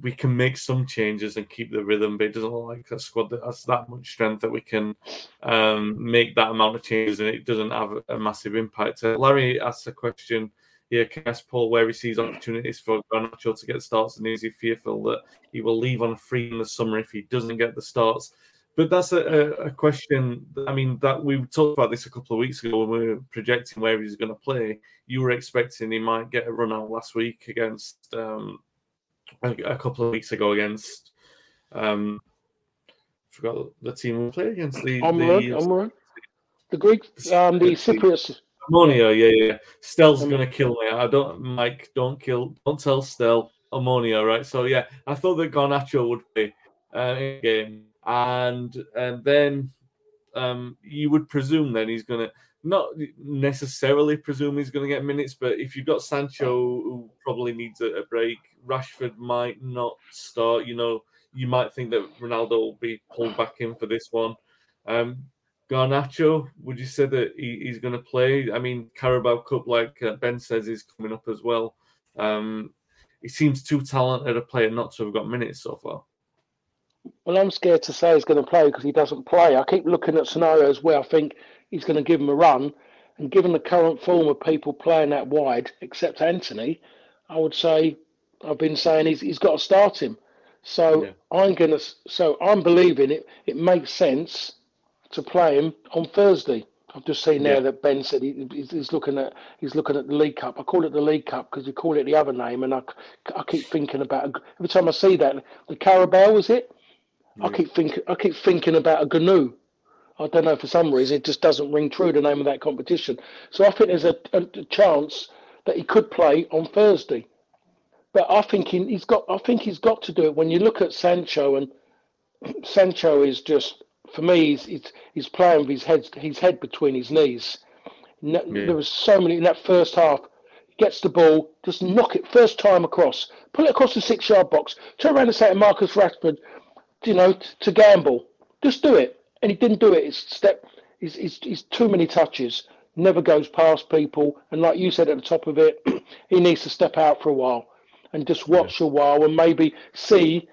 we can make some changes and keep the rhythm, but it doesn't look like a squad that has that much strength that we can um, make that amount of changes and it doesn't have a, massive impact. Uh, Larry asked a question here, can ask Paul where he sees opportunities for Garnacho to get starts and is he fearful that he will leave on free in the summer if he doesn't get the starts? But that's a, a, question. I mean, that we talked about this a couple of weeks ago when we were projecting where he's going to play. You were expecting he might get a run out last week against um, a, a couple of weeks ago against. Um, forgot the team we played against. The the, the Greek, um, the Cypriots. Omonia, yeah, yeah. Stell's gonna kill me. I don't, Mike. Don't kill. Don't tell Stell. Omonia, right? So yeah, I thought that Garnacho would be uh, in game and and then um, you would presume then he's to not necessarily presume he's going to get minutes, but if you've got Sancho who probably needs a, a, break, Rashford might not start. You know, you might think that Ronaldo will be pulled back in for this one. Um, Garnacho, would you say that he, he's going to play? I mean, Carabao Cup, like uh, Ben says, is coming up as well. Um, he seems too talented a player not to have got minutes so far. Well, I'm scared to say he's going to play because he doesn't play. I keep looking at scenarios where I think he's going to give him a run. And given the current form of people playing that wide, except Antony, I would say I've been saying he's, he's got to start him. So yeah. I'm going to. So I'm believing it. It makes sense to play him on Thursday. I've just seen yeah. there that Ben said he, he's looking at he's looking at the League Cup. I call it the League Cup because you call it the other name, and I, I keep thinking about every time I see that the Carabao was it. I keep thinking I keep thinking about a GNU. I don't know for some reason it just doesn't ring true the name of that competition. So I think there's a, a, chance that he could play on Thursday. But I think he, he's got I think he's got to do it. When you look at Sancho and Sancho is just for me he's he's, he's playing with his head his head between his knees. Yeah. There was so many in that first half. He gets the ball, just knock it first time across, pull it across the six yard box, turn around and say to Marcus Rashford, you know, to gamble. Just do it. And he didn't do it. It's step. He's, he's, he's too many touches. Never goes past people. And like you said at the top of it, he needs to step out for a while and just watch yeah. a while and maybe see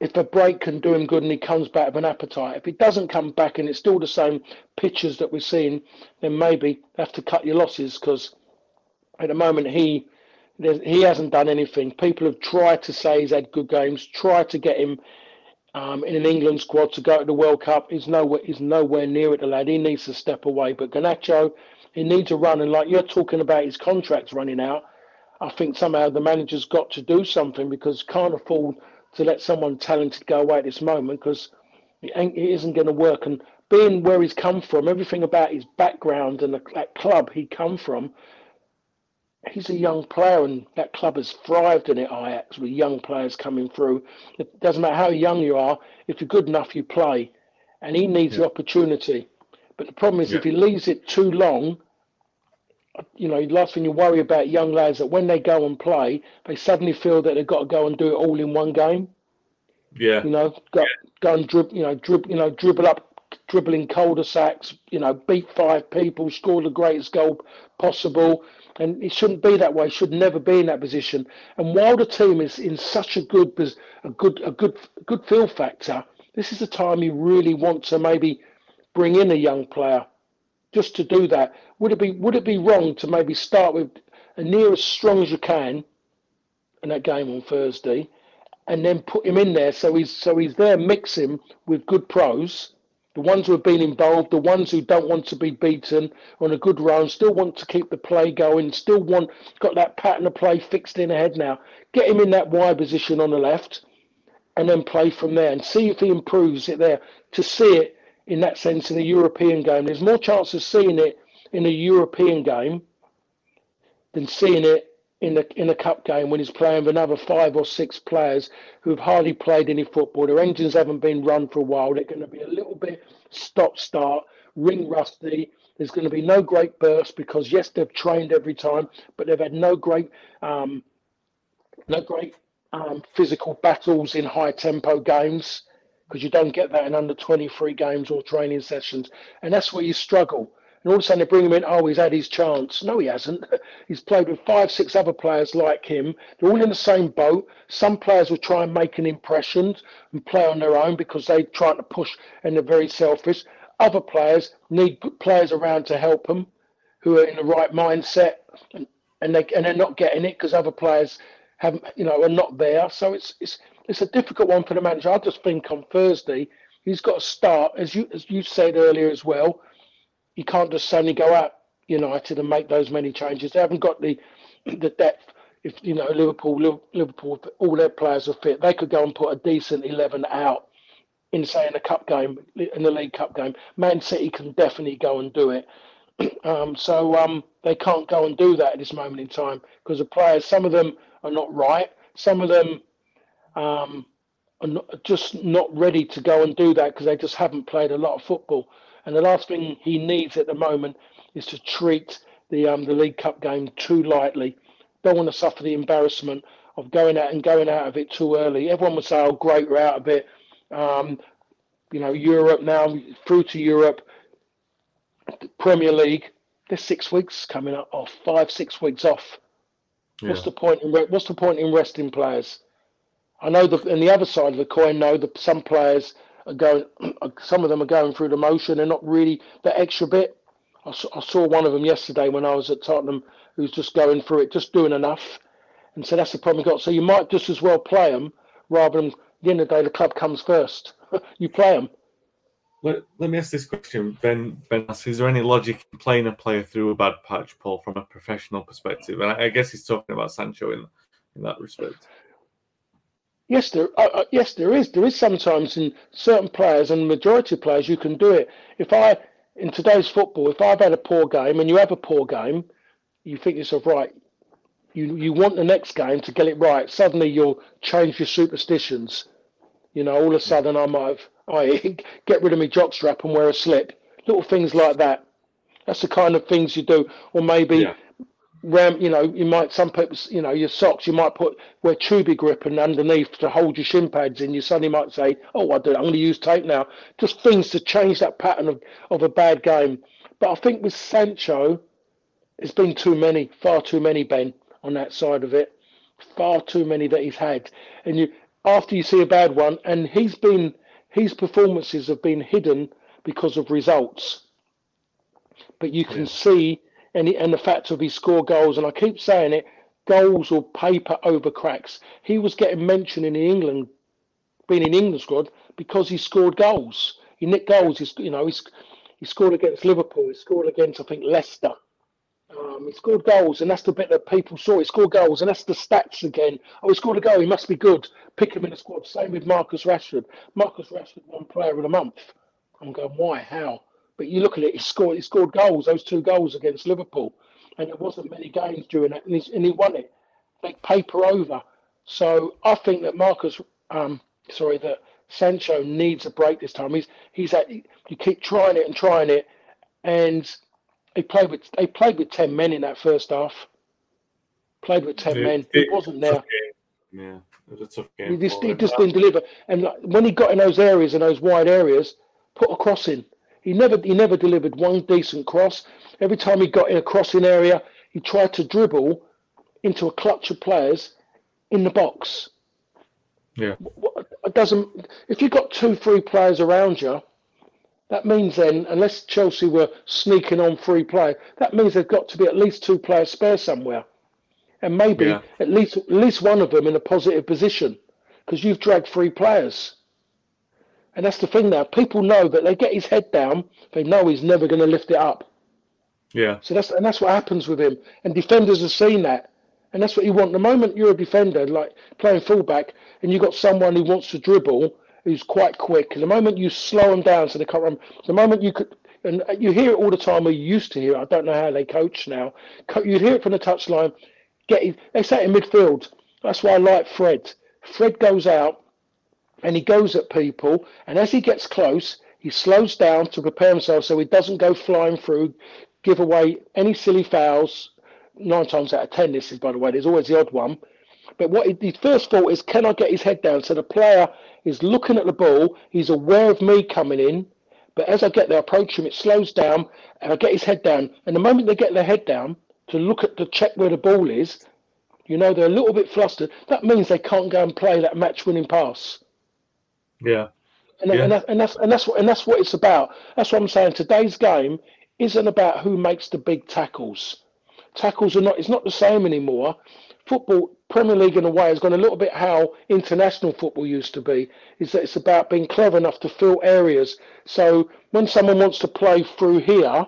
if a break can do him good and he comes back with an appetite. If he doesn't come back and it's still the same pitches that we're seeing, then maybe have to cut your losses because at the moment he he hasn't done anything. People have tried to say he's had good games, tried to get him um, in an England squad to go to the World Cup. He's nowhere, he's nowhere near it, the lad. He needs to step away. But Garnacho, he needs a run. And like you're talking about his contracts running out, I think somehow the manager's got to do something because can't afford to let someone talented go away at this moment because it, ain't, it isn't going to work. And being where he's come from, everything about his background and the, that club he come from, he's a young player, and that club has thrived in it. Ajax with young players coming through. It doesn't matter how young you are; if you're good enough, you play. And he needs yeah. the opportunity. But the problem is, yeah. if he leaves it too long, you know, the last thing you worry about young lads that when they go and play, they suddenly feel that they've got to go and do it all in one game. Yeah. You know, go, go and dribble, you know, dribble, you know, dribble up, dribbling cul-de-sacs, you know, beat five people, score the greatest goal possible, and it shouldn't be that way. Should never be in that position. And while the team is in such a good, a good, a good, good feel factor, this is the time you really want to maybe bring in a young player, just to do that. Would it be would it be wrong to maybe start with a near as strong as you can in that game on Thursday, and then put him in there so he's so he's there, mix him with good pros the ones who have been involved, the ones who don't want to be beaten on a good run, still want to keep the play going, still want got that pattern of play fixed in ahead now. Get him in that wide position on the left, and then play from there and see if he improves it there. To see it in that sense in a European game, there's more chance of seeing it in a European game than seeing it in the in a cup game when he's playing with another five or six players who've hardly played any football. Their engines haven't been run for a while. They're going to be a little bit stop start, ring rusty. There's going to be no great burst because yes, they've trained every time, but they've had no great um, no great um, physical battles in high tempo games because you don't get that in under 23 games or training sessions, and that's where you struggle. And all of a sudden they bring him in, oh, he's had his chance. No, he hasn't. He's played with five, six other players like him. They're all in the same boat. Some players will try and make an impression and play on their own because they're trying to push and they're very selfish. Other players need players around to help them who are in the right mindset and, and they and they're not getting it because other players haven't you know are not there. So it's it's it's a difficult one for the manager. I just think on Thursday He's got to start, as you as you said earlier as well. You can't just suddenly go out United and make those many changes. They haven't got the the depth. If you know Liverpool, Liverpool, all their players are fit. They could go and put a decent eleven out in say in a cup game, in the League Cup game. Man City can definitely go and do it. Um, so um, they can't go and do that at this moment in time because the players, some of them are not right. Some of them um, are not, just not ready to go and do that because they just haven't played a lot of football. And the last thing he needs at the moment is to treat the um, the League Cup game too lightly. Don't want to suffer the embarrassment of going out and going out of it too early. Everyone would say, "Oh, great, we're out of it." Um, you know, Europe now through to Europe, Premier League. There's six weeks coming up off, five, six weeks off. Yeah. What's the point in what's the point in resting players? I know the and the other side of the coin, know that some players are going, some of them are going through the motion. They're not really that extra bit. I saw, I saw one of them yesterday when I was at Tottenham, who's just going through it, just doing enough, and so that's the problem we got. So you might just as well play them rather than the end of the day the club comes first. you play them. Let, let me ask this question, Ben. Ben is there any logic in playing a player through a bad patch, Paul, from a professional perspective? And I, I guess he's talking about Sancho in in that respect. Yes, there. Uh, uh, yes, there is. There is sometimes in certain players and majority of players you can do it. If I in today's football, if I've had a poor game and you have a poor game, you think yourself right. You you want the next game to get it right. Suddenly you'll change your superstitions. You know, all of a sudden I might have I get rid of my jockstrap and wear a slip. Little things like that. That's the kind of things you do. Or maybe yeah. Ram, you know, you might some people, you know, your socks, you might put wear Tubigrip and underneath to hold your shin pads in. You suddenly might say, "Oh, I do. I'm going to use tape now." Just things to change that pattern of of a bad game. But I think with Sancho, it's been too many, far too many, Ben, on that side of it. Far too many that he's had. And you after you see a bad one, and he's been his performances have been hidden because of results. But you can yeah. see, and, and the fact of he score goals, and I keep saying it, goals will paper over cracks. He was getting mentioned in England, being in England squad because he scored goals. He nicked goals. He's, you know, he's, he scored against Liverpool. He scored against, I think, Leicester. Um, he scored goals, and that's the bit that people saw. He scored goals, and that's the stats again. Oh, he scored a goal. He must be good. Pick him in the squad. Same with Marcus Rashford. Marcus Rashford won Player of the Month. I'm going, why? How? But you look at it. He scored. He scored goals. Those two goals against Liverpool, and there wasn't many games during that, and, and he won it. They paper over. So I think that Marcus, um, sorry, that Sancho needs a break this time. He's he's at. You keep trying it and trying it, and they played with they played with ten men in that first half. Played with ten it, men. He it, wasn't there. Yeah, it was a tough game. He just, he just didn't deliver. And like, when he got in those areas and those wide areas, put a cross in. He never he never delivered one decent cross. Every time he got in a crossing area, he tried to dribble into a clutch of players in the box. Yeah. It doesn't. If you've got two, three players around you, that means then, unless Chelsea were sneaking on free play, that means there's got to be at least two players spare somewhere, and maybe yeah. at least at least one of them in a positive position, because you've dragged three players. And that's the thing now. People know that they get his head down. They know he's never going to lift it up. Yeah. So that's and that's what happens with him. And defenders have seen that, and that's what you want. The moment you're a defender, like playing fullback, and you've got someone who wants to dribble who's quite quick. And the moment you slow them down so they can't run, the moment you could, and you hear it all the time, or you used to hear it, I don't know how they coach now. You'd hear it from the touchline, get they say in midfield. That's why I like Fred. Fred goes out and he goes at people, and as he gets close, he slows down to prepare himself so he doesn't go flying through, give away any silly fouls. Nine times out of ten, this is by the way, there's always the odd one. But what his first thought is, can I get his head down? So the player is looking at the ball. He's aware of me coming in. But as I get there, approach him, it slows down, and I get his head down. And the moment they get their head down to look at to check where the ball is, you know they're a little bit flustered. That means they can't go and play that match-winning pass. Yeah. And, yeah. and, that, and that's and that's what and that's what it's about. That's what I'm saying. Today's game isn't about who makes the big tackles. Tackles are not. It's not the same anymore. Football Premier League in a way has gone a little bit how international football used to be. Is that it's about being clever enough to fill areas. So when someone wants to play through here,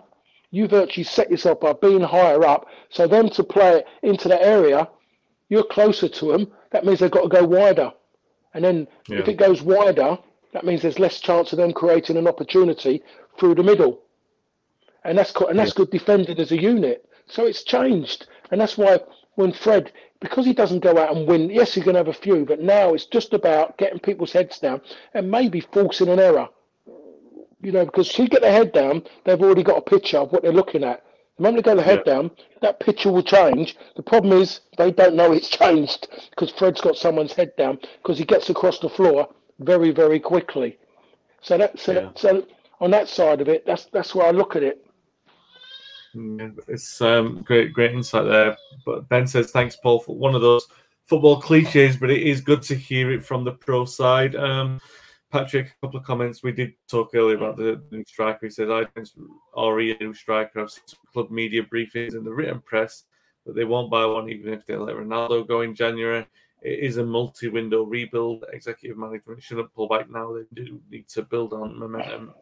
you virtually set yourself by being higher up. So them to play into that area, you're closer to them. That means they've got to go wider. And then yeah. if it goes wider, that means there's less chance of them creating an opportunity through the middle. And that's and that's yeah. good defending as a unit. So it's changed, and that's why when Fred, because he doesn't go out and win, yes, he's going to have a few, but now it's just about getting people's heads down and maybe forcing an error. You know, because if you get their head down, they've already got a picture of what they're looking at. The moment they go the head yeah. down, that picture will change. The problem is they don't know it's changed because Fred's got someone's head down because he gets across the floor very, very quickly. So that, so, yeah. that, so on that side of it, that's that's where I look at it. Yeah, it's um, great, great insight there. But Ben says, "Thanks, Paul, for one of those football cliches, but it is good to hear it from the pro side." Um, Patrick, a couple of comments. We did talk earlier about the new striker. He says, "I think Ori a new striker. I've seen club media briefings in the written press that they won't buy one even if they let Ronaldo go in January." It is a multi-window rebuild. Executive management shouldn't pull back now. They do need to build on momentum.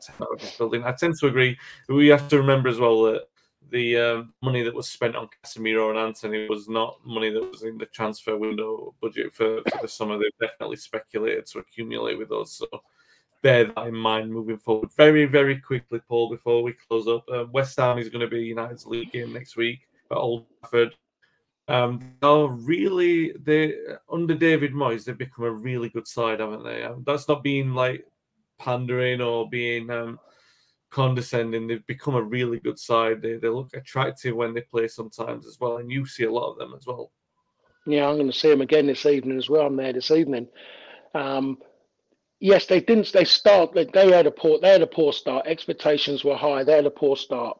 Building. I tend to agree. We have to remember as well that the um, money that was spent on Casemiro and Antony was not money that was in the transfer window budget for, for the summer. They've definitely speculated to accumulate with us. So bear that in mind moving forward. Very, very quickly, Paul, before we close up. Uh, West Ham is going to be United's league game next week at Old Trafford. Um, are really they under David Moyes, they've become a really good side, haven't they? Um, that's not being like pandering or being um, condescending. They've become a really good side. They, they look attractive when they play sometimes as well, and you see a lot of them as well. Yeah, I'm going to see them again this evening as well. I'm there this evening. Um, yes, they didn't. They start. They, they had a poor. They had a poor start. Expectations were high. They had a poor start.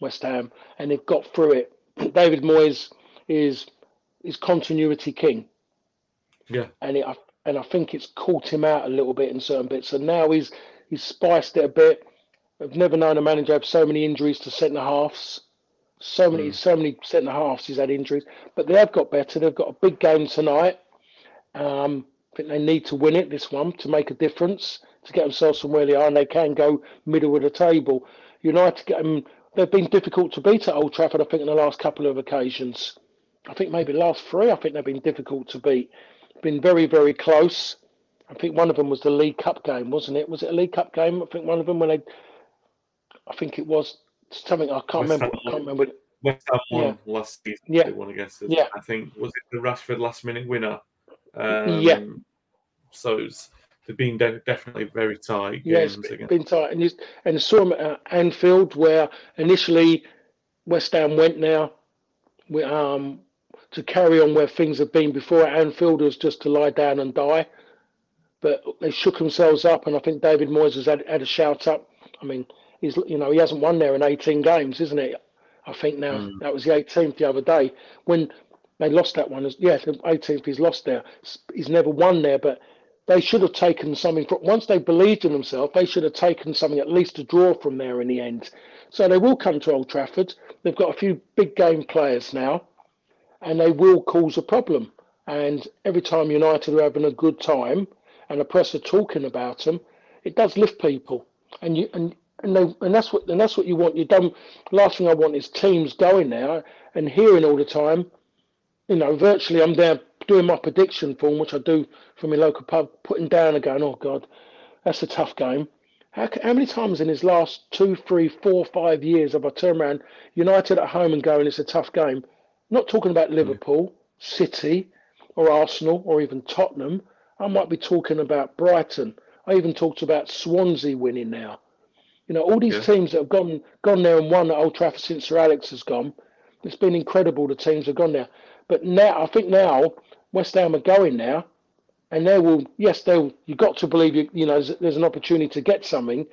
West Ham, and they've got through it. David Moyes is is continuity king. Yeah, and it, and I think it's caught him out a little bit in certain bits. And now he's he's spiced it a bit. I've never known a manager have so many injuries to centre halves. So many, mm. so many centre halves he's had injuries, but they have got better. They've got a big game tonight. Um, I think they need to win it this one to make a difference to get themselves from where they are, and they can go middle of the table. United, get them, they've been difficult to beat at Old Trafford. I think in the last couple of occasions. I think maybe last three. I think they've been difficult to beat. Been very, very close. I think one of them was the League Cup game, wasn't it? Was it a League Cup game? I think one of them when they I think it was something I can't West remember. Ham, I can't remember. West Ham won yeah. last season. Yeah, they won against us. Yeah, I think was it the Rashford last minute winner. Um, yeah. So it's they've been de- definitely very tight. Yeah, it's been, been tight, and and saw them at Anfield where initially West Ham went now. We, um, to carry on where things have been before at Anfield was just to lie down and die. But they shook themselves up, and I think David Moyes has had, had a shout up. I mean, he's you know he hasn't won there in 18 games, isn't it? I think now mm. that was the 18th the other day when they lost that one. Yeah, the 18th he's lost there. He's never won there, but they should have taken something from once they believed in themselves. They should have taken something at least to draw from there in the end. So they will come to Old Trafford. They've got a few big game players now, and they will cause a problem. And every time United are having a good time and the press are talking about them, it does lift people. And you and and they, and that's what and that's what you want. You don't. Last thing I want is teams going there and hearing all the time. You know, virtually, I'm there doing my prediction form, which I do from my local pub, putting down and going, "Oh God, that's a tough game." How, how many times in his last two, three, four, five years have I turned around United at home and going, "It's a tough game"? not talking about Liverpool, City, or Arsenal, or even Tottenham. I might be talking about Brighton. I even talked about Swansea winning now. You know, all these yeah. teams that have gone gone there and won at Old Trafford since Sir Alex has gone, it's been incredible. The teams have gone there, but now I think now West Ham are going now, and they will. Yes, they'll. You got to believe you. You know, there's, there's an opportunity to get something,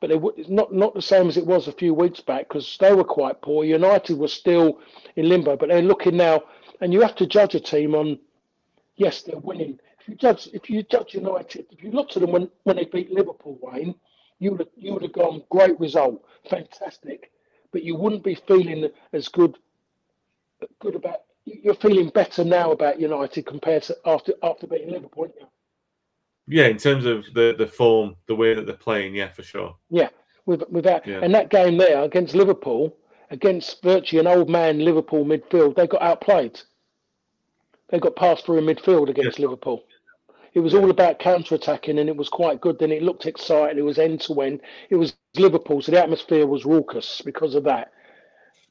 but it, it's not not the same as it was a few weeks back because they were quite poor. United was still in limbo, but they're looking now, and you have to judge a team on. Yes, they're winning. If you judge, if you judge United, if you looked at them when when they beat Liverpool, Wayne you would have, you would have gone great result, fantastic, but you wouldn't be feeling as good good about you're feeling better now about United compared to after after beating Liverpool. aren't you? Yeah, in terms of the the form, the way that they're playing, yeah, for sure. Yeah, with with that Yeah. and that game there against Liverpool, against virtually an old man Liverpool midfield, they got outplayed. They got passed through in midfield against Liverpool. It was all about counter attacking, and it was quite good. Then it looked exciting. It was end to end. It was Liverpool, so the atmosphere was raucous because of that.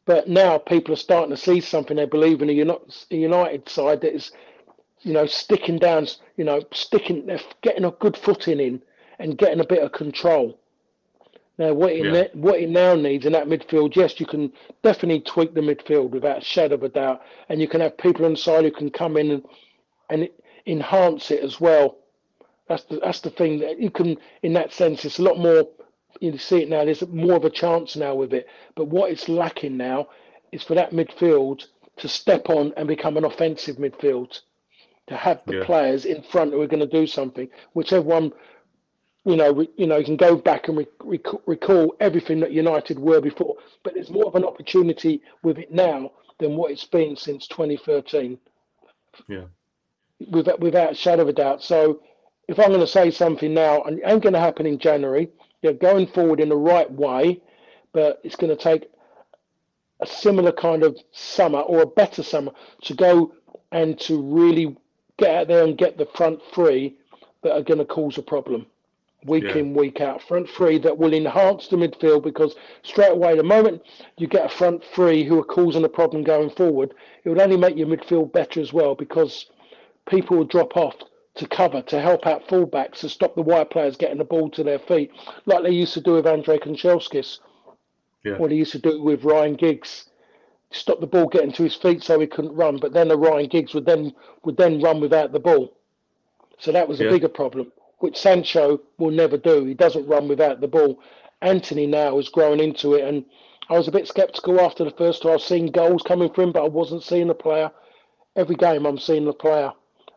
But now people are starting to see something. They believe in a Uni- a United side that is, you know, sticking down. You know, sticking. They're getting a good footing in and getting a bit of control. Now, what it, Yeah. ne- what it now needs in that midfield, yes, you can definitely tweak the midfield without a shadow of a doubt, and you can have people inside who can come in and, and enhance it as well. That's the that's the thing that you can, in that sense, it's a lot more. You see it now. There's more of a chance now with it. But what it's lacking now is for that midfield to step on and become an offensive midfield, to have the Yeah. players in front who are going to do something. Whichever one you know, re, you know, you can go back and re, rec- recall everything that United were before, but there's more of an opportunity with it now than what it's been since 2013, Yeah. Without, without a shadow of a doubt. So, if I'm going to say something now, and it ain't going to happen in January, you're going forward in the right way, but it's going to take a similar kind of summer or a better summer to go and to really get out there and get the front three that are going to cause a problem week Yeah. in, week out. Front three that will enhance the midfield because straight away, the moment you get a front three who are causing a problem going forward, it would only make your midfield better as well because people will drop off to cover, to help out fullbacks, to stop the wide players getting the ball to their feet, like they used to do with Andrei Kanchelskis, Yeah. what he used to do with Ryan Giggs. Stop the ball getting to his feet so he couldn't run, but then the Ryan Giggs would then would then run without the ball. So that was a Yeah. bigger problem, which Sancho will never do. He doesn't run without the ball. Antony now is growing into it, and I was a bit sceptical after the first two. I was seeing goals coming for him, but I wasn't seeing the player. Every game, I'm seeing the player.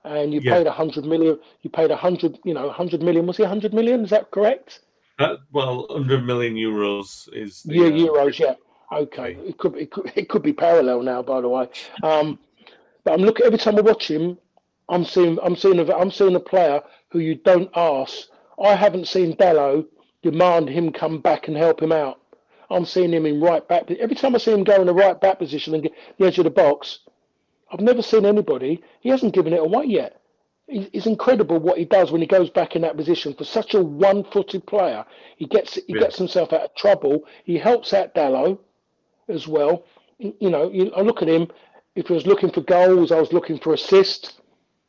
And you Yeah. paid a hundred million. You paid a hundred, you know, hundred million. Was he a hundred million? Is that correct? That, well, 100 million euros is the, Yeah, uh, euros. Yeah. Okay. It could it could it could be parallel now. By the way, um, but I'm looking every time I watch him. I'm seeing I'm seeing a, I'm seeing a player who you don't ask. I haven't seen Dalot demand him come back and help him out. I'm seeing him in right back. Every time I see him go in the right back position and get the edge of the box, I've never seen anybody. He hasn't given it away yet. It's incredible what he does when he goes back in that position for such a one-footed player. He gets he Yeah. gets himself out of trouble. He helps out Dalot as well. You you know, you, I look at him. If I was looking for goals, I was looking for assists.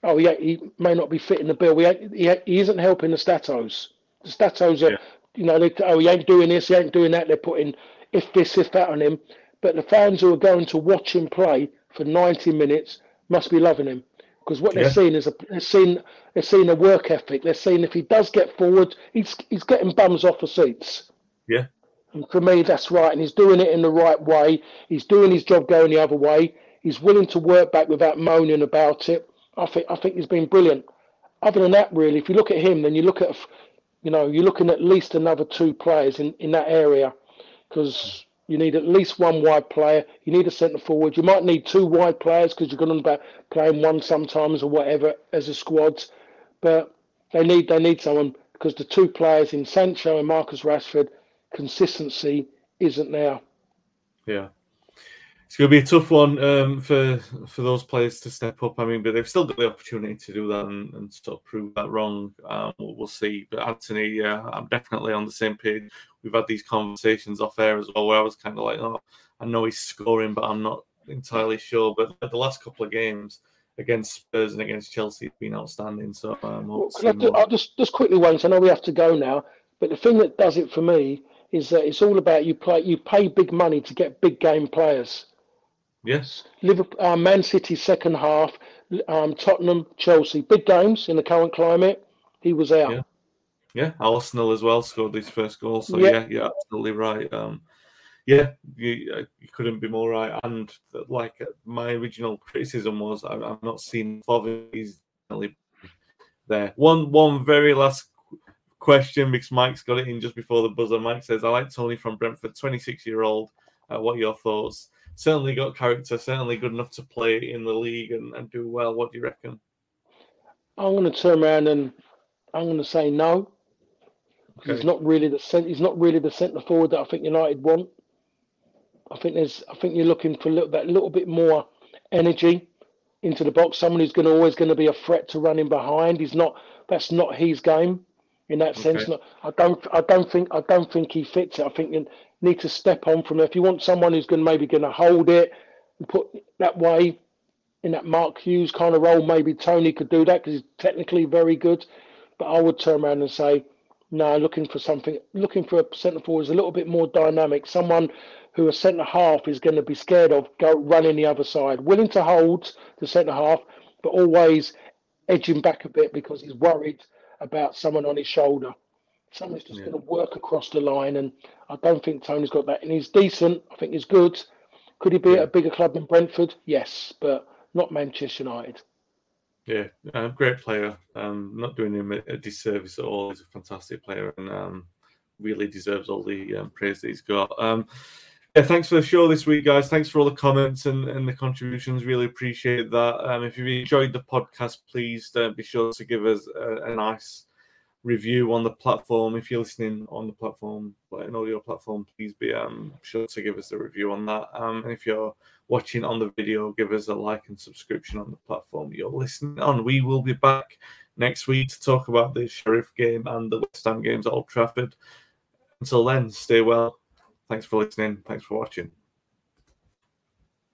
Oh, yeah, he may not be fitting the bill. He, he, he isn't helping the statos. The statos are, Yeah. you know, they, oh, he ain't doing this, he ain't doing that. They're putting if this, if that on him. But the fans who are going to watch him play for 90 minutes must be loving him because what they're Yeah. seeing is a they're seeing they're seeing a work ethic. They're seeing if he does get forward, he's he's getting bums off the seats. Yeah. And for me, that's right. And he's doing it in the right way. He's doing his job going the other way. He's willing to work back without moaning about it. I think I think he's been brilliant. Other than that, really, if you look at him, then you look at, you know, you're looking at least another two players in, in that area, because you need at least one wide player. You need a centre forward. You might need two wide players because you're going on about playing one sometimes or whatever as a squad. But they need they need someone because the two players in Sancho and Marcus Rashford, consistency isn't there. Yeah. It's going to be a tough one um, for for those players to step up. I mean, but they've still got the opportunity to do that and, and sort of prove that wrong. Um, we'll, we'll see. But Antony, yeah, I'm definitely on the same page. We've had these conversations off air as well, where I was kind of like, oh, I know he's scoring, but I'm not entirely sure. But the last couple of games against Spurs and against Chelsea have been outstanding. So um, we'll Well, I do- more. I'll just just quickly. 'cause I know we have to go now, but the thing that does it for me is that it's all about you play. You pay big money to get big game players. Yes. Liverpool, uh, Man City second half, um, Tottenham, Chelsea, big games in the current climate. He was out. Yeah. Yeah, Arsenal as well scored his first goal. So Yeah. yeah, you're absolutely right. Um, yeah, you, uh, you couldn't be more right. And uh, like uh, my original criticism was, I, I'm not seeing He's definitely there. One one very last question because Mike's got it in just before the buzzer. Mike says, "I like Toney from Brentford, 26 year old. Uh, what are your thoughts?" Certainly got character, certainly good enough to play in the league and, and do well. What do you reckon? I'm going to turn around and I'm going to say no. Okay. He's not really the cent- He's not really the centre forward that I think United want. I think there's. I think you're looking for a little, that little bit more energy into the box. Someone who's going to always going to be a threat to running behind. He's not. That's not his game in that okay. sense. I don't. I don't think. I don't think he fits it. I think need to step on from. If you want someone who's going maybe going to hold it and put that way in that Mark Hughes kind of role, maybe Toney could do that because he's technically very good. But I would turn around and say, no, looking for something, looking for a centre forward is a little bit more dynamic. Someone who a centre half is going to be scared of go running the other side, willing to hold the centre half, but always edging back a bit because he's worried about someone on his shoulder. Someone's just yeah. going to work across the line, and I don't think Toney's got that. And he's decent. I think he's good. Could he be yeah. at a bigger club than Brentford? Yes, but not Manchester United. Yeah, uh, great player. Um, not doing him a, a, disservice at all. He's a fantastic player and um, really deserves all the um, praise that he's got. Um, yeah, thanks for the show this week, guys. Thanks for all the comments and, and the contributions. Really appreciate that. Um, if you've enjoyed the podcast, please uh, be sure to give us a, a, nice review on the platform. If you're listening on the platform, an audio platform, please be um, sure to give us a review on that. Um, and if you're watching on the video, give us a like and subscription on the platform you're listening on. We will be back next week to talk about the Sheriff game and the West Ham games at Old Trafford. Until then, stay well Thanks for listening. Thanks for watching.